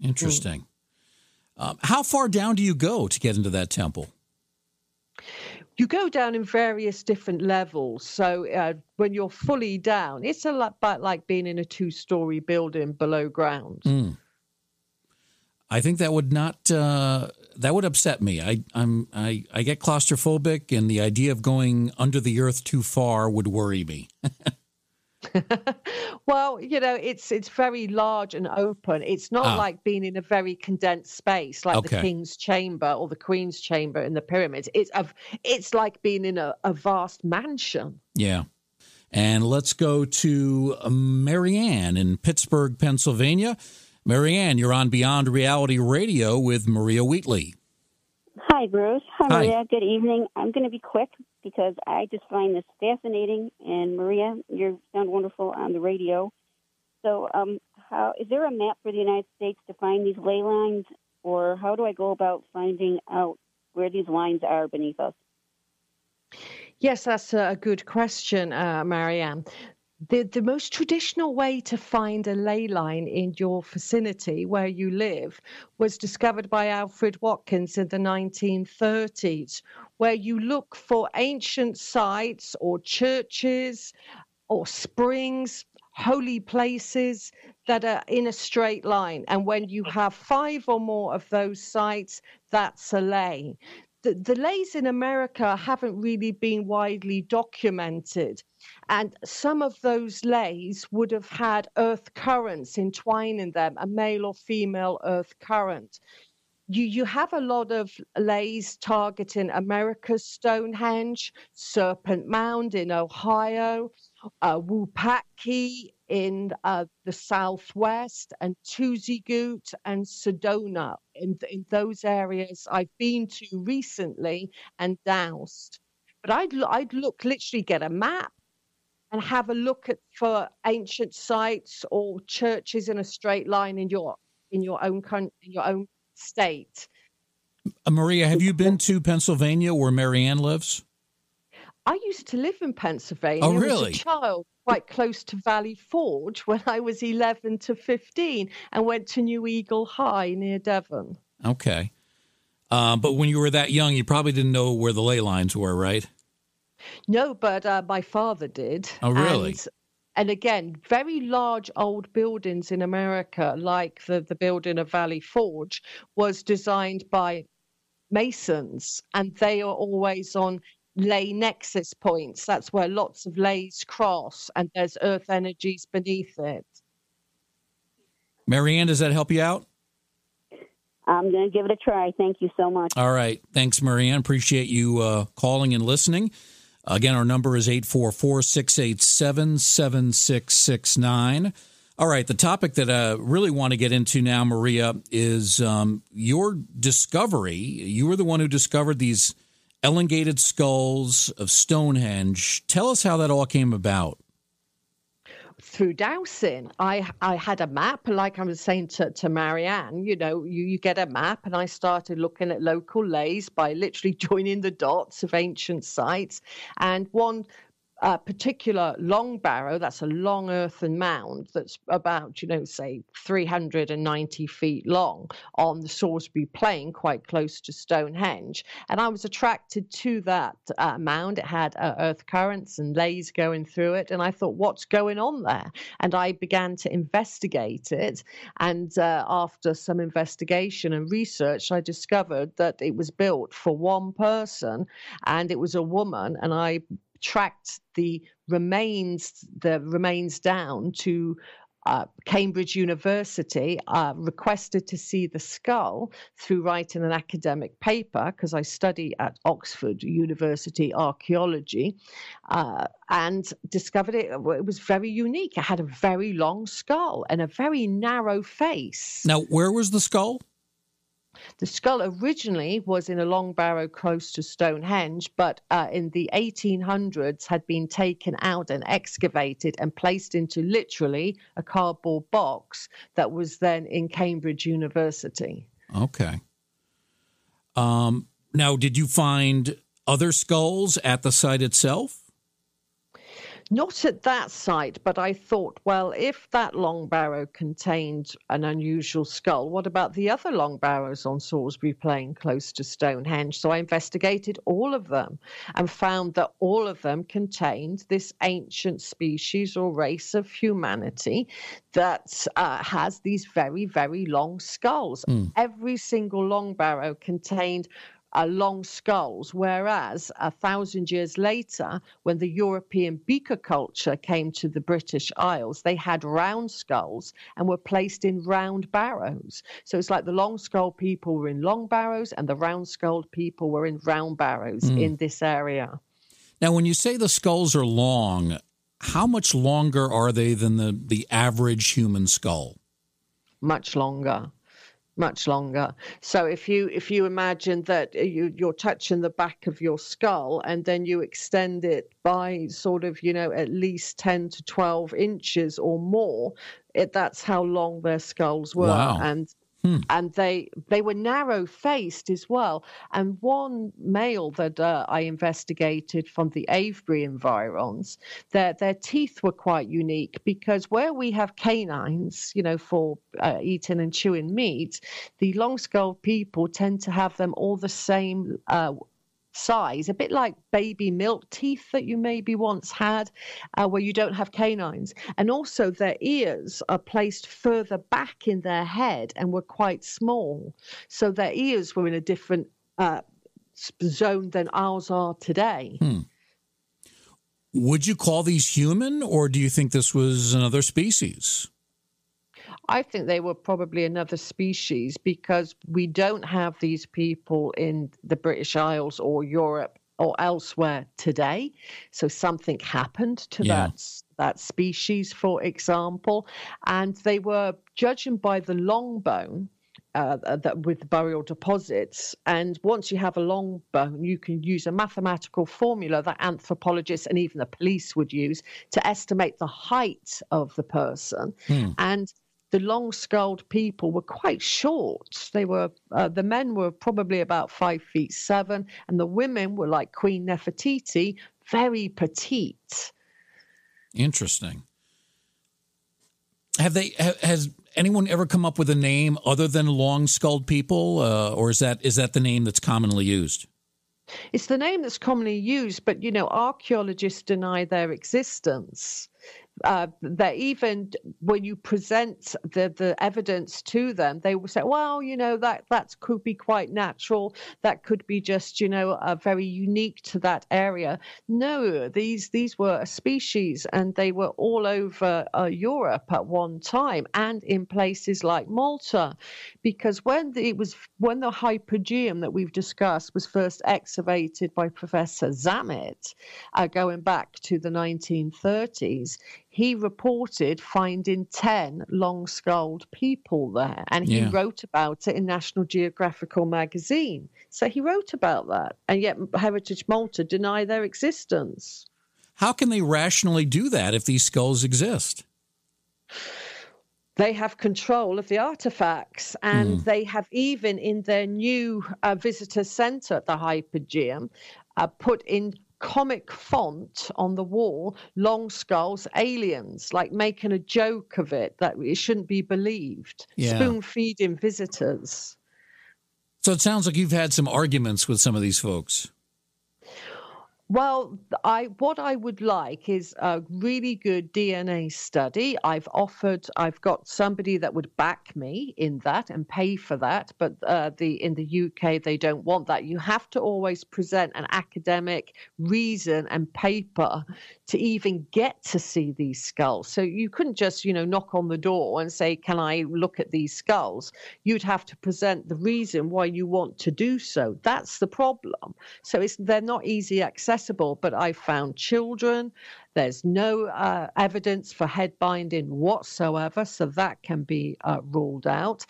Interesting. Mm. Um, how far down do you go to get into that temple? You go down in various different levels. So uh, when you're fully down, it's a lot like being in a two-story building below ground. Mm. I think that would not uh, that would upset me. I I'm I, I get claustrophobic, and the idea of going under the earth too far would worry me. well, you know, it's it's very large and open. It's not ah. like being in a very condensed space like okay. the king's chamber or the queen's chamber in the pyramids. It's a, it's like being in a, a vast mansion. Yeah. And let's go to uh, Marianne in Pittsburgh, Pennsylvania. Marianne, you're on Beyond Reality Radio with Maria Wheatley. Hi, Bruce. Hi, Hi, Maria. Good evening. I'm going to be quick because I just find this fascinating. And Maria, you sound wonderful on the radio. So, um, how is there a map for the United States to find these ley lines, or how do I go about finding out where these lines are beneath us? Yes, that's a good question, uh, Marianne the, the most traditional way to find a ley line in your vicinity where you live was discovered by Alfred Watkins in the 1930s, where you look for ancient sites or churches or springs, holy places that are in a straight line. And when you mm. have five or more of those sites, that's a ley. The, the leys in America haven't really been widely documented. And some of those lays would have had earth currents entwining them, a male or female earth current. You, you have a lot of lays targeting America's Stonehenge, Serpent Mound in Ohio, uh, Wupatki in uh, the southwest, and Tuzigoot and Sedona. In, in those areas I've been to recently and doused. But I'd, I'd look, literally get a map and have a look at for ancient sites or churches in a straight line in your in your own country, in your own state. Uh, Maria, have you been to Pennsylvania where Marianne lives? I used to live in Pennsylvania. Oh, really? As a child, quite close to Valley Forge when I was 11 to 15 and went to New Eagle High near Devon. Okay. Uh, but when you were that young, you probably didn't know where the ley lines were, right? No, but uh, my father did. Oh, really? And, and again, very large old buildings in America, like the, the building of Valley Forge, was designed by masons, and they are always on ley nexus points. That's where lots of leys cross, and there's earth energies beneath it. Marianne, does that help you out? I'm going to give it a try. Thank you so much. All right. Thanks, Marianne. Appreciate you uh, calling and listening. Again, our number is 844 687 7669. All right, the topic that I really want to get into now, Maria, is um, your discovery. You were the one who discovered these elongated skulls of Stonehenge. Tell us how that all came about through dowsing. I I had a map, like I was saying to, to Marianne, you know, you, you get a map, and I started looking at local lays by literally joining the dots of ancient sites. And one a particular long barrow, that's a long earthen mound that's about, you know, say 390 feet long on the Salisbury Plain, quite close to Stonehenge. And I was attracted to that uh, mound. It had uh, earth currents and lays going through it. And I thought, what's going on there? And I began to investigate it. And uh, after some investigation and research, I discovered that it was built for one person and it was a woman. And I tracked the remains the remains down to uh, Cambridge University uh, requested to see the skull through writing an academic paper because I study at Oxford University archaeology uh, and discovered it. It was very unique. It had a very long skull and a very narrow face. Now, where was the skull? The skull originally was in a long barrow close to Stonehenge, but uh, in the 1800s had been taken out and excavated and placed into literally a cardboard box that was then in Cambridge University. Okay. Um, now, did you find other skulls at the site itself? Not at that site, but I thought, well, if that long barrow contained an unusual skull, what about the other long barrows on Salisbury Plain close to Stonehenge? So I investigated all of them and found that all of them contained this ancient species or race of humanity that uh, has these very, very long skulls. Mm. Every single long barrow contained uh, long skulls, whereas a thousand years later, when the European beaker culture came to the British Isles, they had round skulls and were placed in round barrows. So it's like the long skull people were in long barrows and the round skulled people were in round barrows mm. in this area. Now, when you say the skulls are long, how much longer are they than the, the average human skull? Much longer much longer. So if you if you imagine that uh, you you're touching the back of your skull and then you extend it by sort of you know at least ten to twelve inches or more, it, that's how long their skulls were. Wow. And Hmm. And they they were narrow faced as well. And one male that uh, I investigated from the Avebury environs, their their teeth were quite unique because where we have canines, you know, for uh, eating and chewing meat, the long skulled people tend to have them all the same uh, size, a bit like baby milk teeth that you maybe once had, uh, where you don't have canines. And also, their ears are placed further back in their head and were quite small. So their ears were in a different uh, zone than ours are today. Hmm. Would you call these human, or do you think this was another species? I think they were probably another species because we don't have these people in the British Isles or Europe or elsewhere today. So something happened to yeah. that that species, for example, and they were judging by the long bone. Uh, that with burial deposits, and once you have a long bone, you can use a mathematical formula that anthropologists and even the police would use to estimate the height of the person. Hmm. And the long skulled people were quite short. They were uh, the men were probably about five feet seven, and the women were like Queen Nefertiti, very petite. Interesting. Have they has anyone ever come up with a name other than long skulled people, uh, or is that is that the name that's commonly used? It's the name that's commonly used, but you know, archaeologists deny their existence uh, that even when you present the, the evidence to them, they will say, well, you know, that, that could be quite natural. That could be just, you know, uh, very unique to that area. No, these, these were a species and they were all over uh, Europe at one time and in places like Malta. Because when the, it was, when the hypogeum that we've discussed was first excavated by Professor Zammit, uh, going back to the 1930s, he reported finding 10 long skulled people there and he yeah. wrote about it in National Geographical magazine. So he wrote about that, and yet Heritage Malta deny their existence. How can they rationally do that if these skulls exist? They have control of the artifacts, and mm. they have even in their new uh, visitor center at the Hypogeum uh, put in comic font on the wall, long skulls, aliens, like making a joke of it that it shouldn't be believed, yeah. spoon feeding visitors. So it sounds like you've had some arguments with some of these folks. Well, I what I would like is a really good DNA study. I've offered, I've got somebody that would back me in that and pay for that, but uh, the in the UK they don't want that. You have to always present an academic reason and paper to even get to see these skulls. So you couldn't just, you know, knock on the door and say, "Can I look at these skulls?" You'd have to present the reason why you want to do so. That's the problem. So it's they're not easy accessible. But I found children there's no uh, evidence for head binding whatsoever, so that can be uh, ruled out.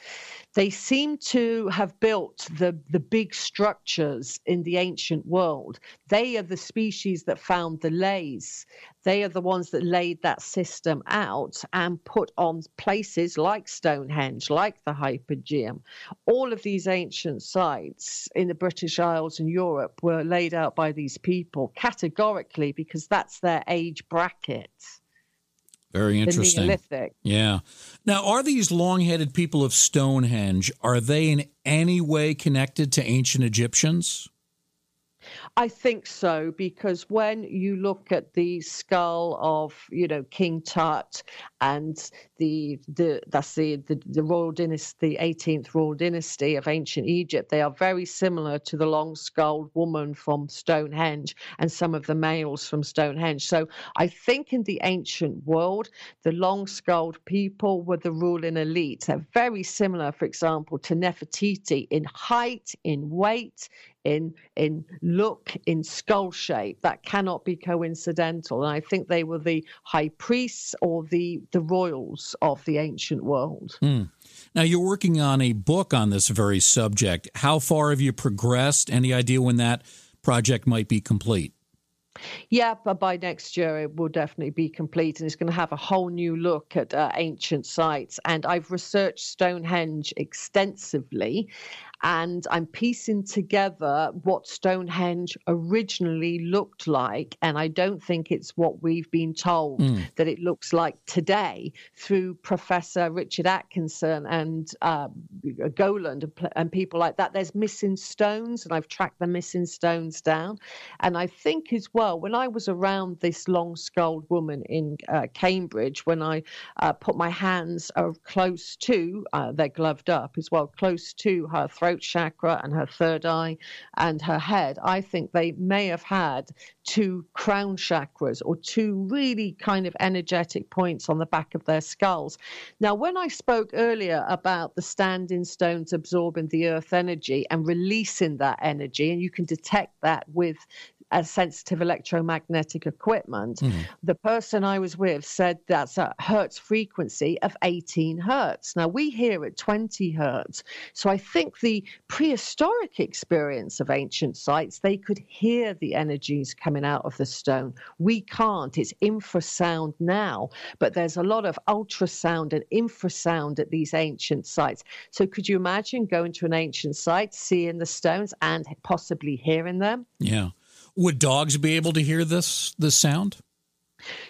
They seem to have built the, the big structures in the ancient world. They are the species that found the lays. They are the ones that laid that system out and put on places like Stonehenge, like the Hypogeum. All of these ancient sites in the British Isles and Europe were laid out by these people categorically because that's their age bracket. Very interesting. Yeah. Now, are these long-headed people of Stonehenge are they in any way connected to ancient Egyptians? I think so because when you look at the skull of you know King Tut and the the that's the the, the royal dynasty, the 18th royal dynasty of ancient Egypt, they are very similar to the long-skulled woman from Stonehenge and some of the males from Stonehenge. So I think in the ancient world, the long-skulled people were the ruling elite. They're very similar, for example, to Nefertiti in height, in weight, in in look, in skull shape. That cannot be coincidental. And I think they were the high priests or the the royals of the ancient world. Mm. Now you're working on a book on this very subject. How far have you progressed? Any idea when that project might be complete? Yeah, but by next year it will definitely be complete and it's going to have a whole new look at uh, ancient sites. And I've researched Stonehenge extensively and I'm piecing together what Stonehenge originally looked like. And I don't think it's what we've been told mm. that it looks like today through Professor Richard Atkinson and uh, Gowland and, and people like that. There's missing stones, and I've tracked the missing stones down. And I think as well, when I was around this long skulled woman in uh, Cambridge, when I uh, put my hands uh, close to, uh, they're gloved up as well, close to her throat chakra and her third eye and her head, I think they may have had two crown chakras or two really kind of energetic points on the back of their skulls. Now, when I spoke earlier about the standing stones absorbing the earth energy and releasing that energy, and you can detect that with as sensitive electromagnetic equipment. Mm-hmm. The person I was with said that's a hertz frequency of 18 hertz. Now we hear at 20 hertz. So I think the prehistoric experience of ancient sites, they could hear the energies coming out of the stone. We can't. It's infrasound now, but there's a lot of ultrasound and infrasound at these ancient sites. So could you imagine going to an ancient site, seeing the stones and possibly hearing them? Yeah. Would dogs be able to hear this this sound?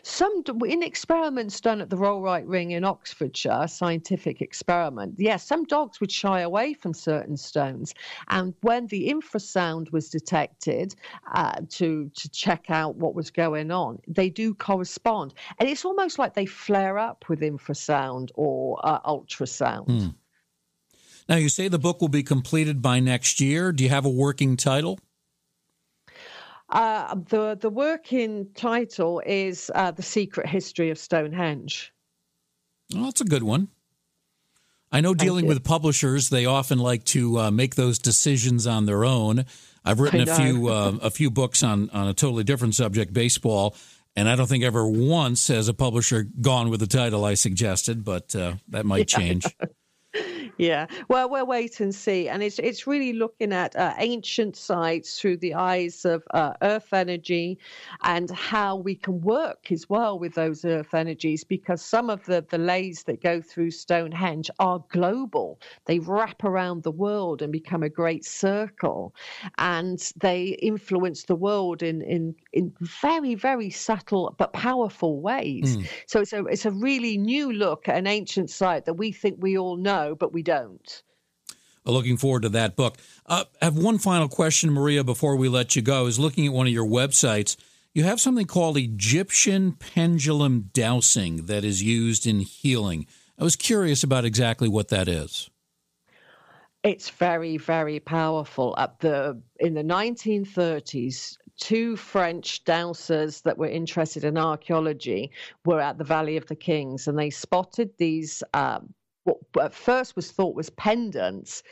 Some in experiments done at the Rollright Ring in Oxfordshire, a scientific experiment. Yes, some dogs would shy away from certain stones, and when the infrasound was detected uh, to to check out what was going on, they do correspond, and it's almost like they flare up with infrasound or uh, ultrasound. Hmm. Now, you say the book will be completed by next year. Do you have a working title? Uh, the the working title is uh, "The Secret History of Stonehenge." Well, that's a good one. I know dealing with publishers, they often like to uh, make those decisions on their own. I've written a few uh, a few books on on a totally different subject, baseball, and I don't think ever once has a publisher gone with the title I suggested, but uh, that might change. Yeah, well, we'll wait and see, and it's it's really looking at uh, ancient sites through the eyes of uh, Earth energy, and how we can work as well with those Earth energies, because some of the the leys that go through Stonehenge are global. They wrap around the world and become a great circle, and they influence the world in in in very very subtle but powerful ways. Mm. So it's a it's a really new look at an ancient site that we think we all know, but we don't. Looking forward to that book. Uh, I have one final question, Maria, before we let you go. Is looking at one of your websites. You have something called Egyptian pendulum dowsing that is used in healing. I was curious about exactly what that is. It's very, very powerful. At the in the 1930s, two French dowsers that were interested in archaeology were at the Valley of the Kings, and they spotted these um, what at first was thought was pendants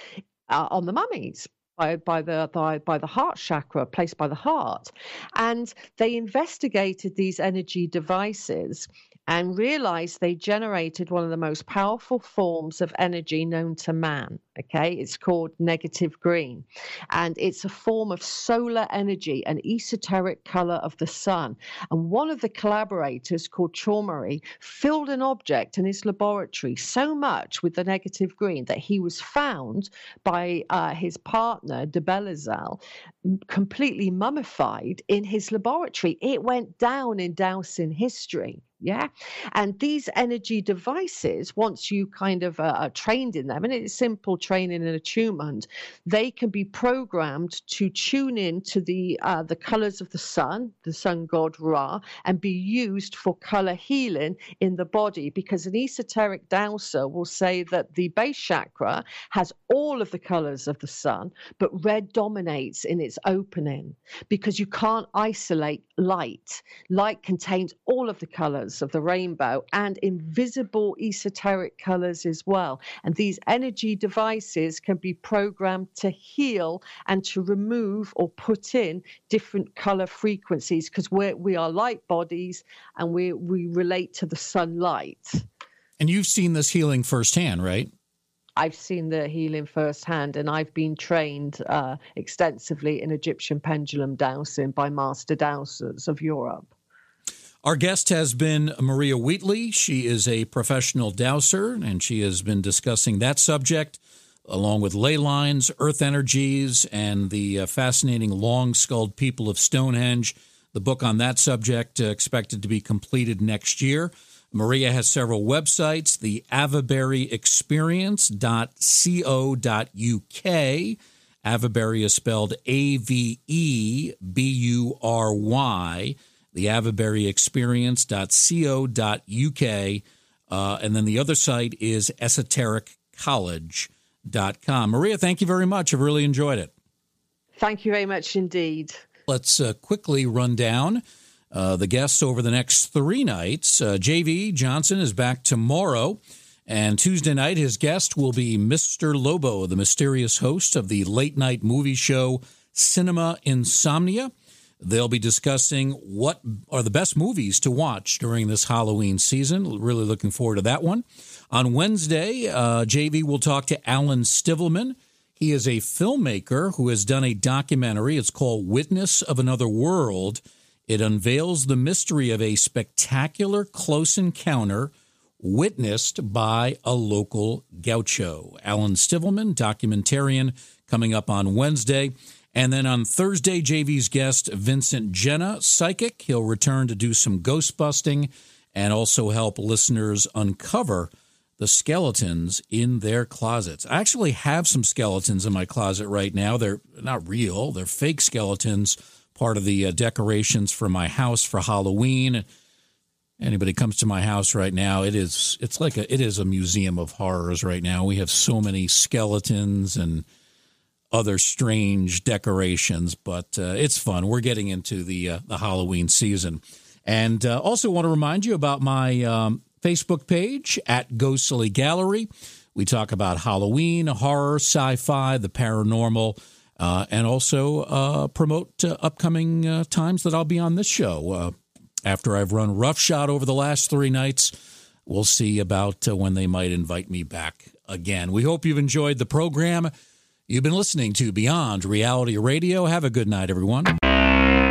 uh, on the mummies by, by the by, by the heart chakra placed by the heart. And they investigated these energy devices and realized they generated one of the most powerful forms of energy known to man. Okay, it's called negative green, and it's a form of solar energy, an esoteric color of the sun. And one of the collaborators, called Chaumery, filled an object in his laboratory so much with the negative green that he was found by uh, his partner, de Belizal, completely mummified in his laboratory. It went down in dowsing history. Yeah. And these energy devices, once you kind of uh, are trained in them, and it's simple training and attunement, they can be programmed to tune in to the uh, the colors of the sun, the sun god Ra, and be used for color healing in the body. Because an esoteric dowser will say that the base chakra has all of the colors of the sun, but red dominates in its opening because you can't isolate light. Light contains all of the colors of the rainbow and invisible esoteric colors as well. And these energy devices can be programmed to heal and to remove or put in different color frequencies because we we are light bodies and we we relate to the sunlight. And you've seen this healing firsthand, right? I've seen the healing firsthand, and I've been trained uh, extensively in Egyptian pendulum dowsing by master dowsers of Europe. Our guest has been Maria Wheatley. She is a professional dowser, and she has been discussing that subject along with ley lines, earth energies, and the uh, fascinating long skulled people of Stonehenge. The book on that subject uh, expected to be completed next year. Maria has several websites, the aveburyexperience.co.uk. Avebury is spelled A V E B U R Y the aveburyexperience.co.uk. Uh, and then the other site is esotericcollege.com. Maria, thank you very much. I've really enjoyed it. Thank you very much indeed. Let's uh, quickly run down uh, the guests over the next three nights. Uh, JV Johnson is back tomorrow. And Tuesday night, his guest will be Mr. Lobo, the mysterious host of the late night movie show Cinema Insomnia. They'll be discussing what are the best movies to watch during this Halloween season. Really looking forward to that one. On Wednesday, uh, JV will talk to Alan Stivelman. He is a filmmaker who has done a documentary. It's called Witness of Another World. It unveils the mystery of a spectacular close encounter witnessed by a local gaucho. Alan Stivelman, documentarian, coming up on Wednesday. And then on Thursday, JV's guest, Vincent Genna, psychic. He'll return to do some ghost busting and also help listeners uncover the skeletons in their closets. I actually have some skeletons in my closet right now. They're not real, they're fake skeletons, part of the uh, decorations for my house for Halloween. Anybody comes to my house right now, it is it's like a it is a museum of horrors right now. We have so many skeletons and other strange decorations, but uh, it's fun. We're getting into the uh, the Halloween season, and uh, also want to remind you about my um, Facebook page at Ghostly Gallery. We talk about Halloween, horror, sci-fi, the paranormal, uh, and also uh, promote uh, upcoming times that I'll be on this show. after I've run roughshod over the last three nights, we'll see about when they might invite me back again. We hope you've enjoyed the program. You've been listening to Beyond Reality Radio. Have a good night, everyone.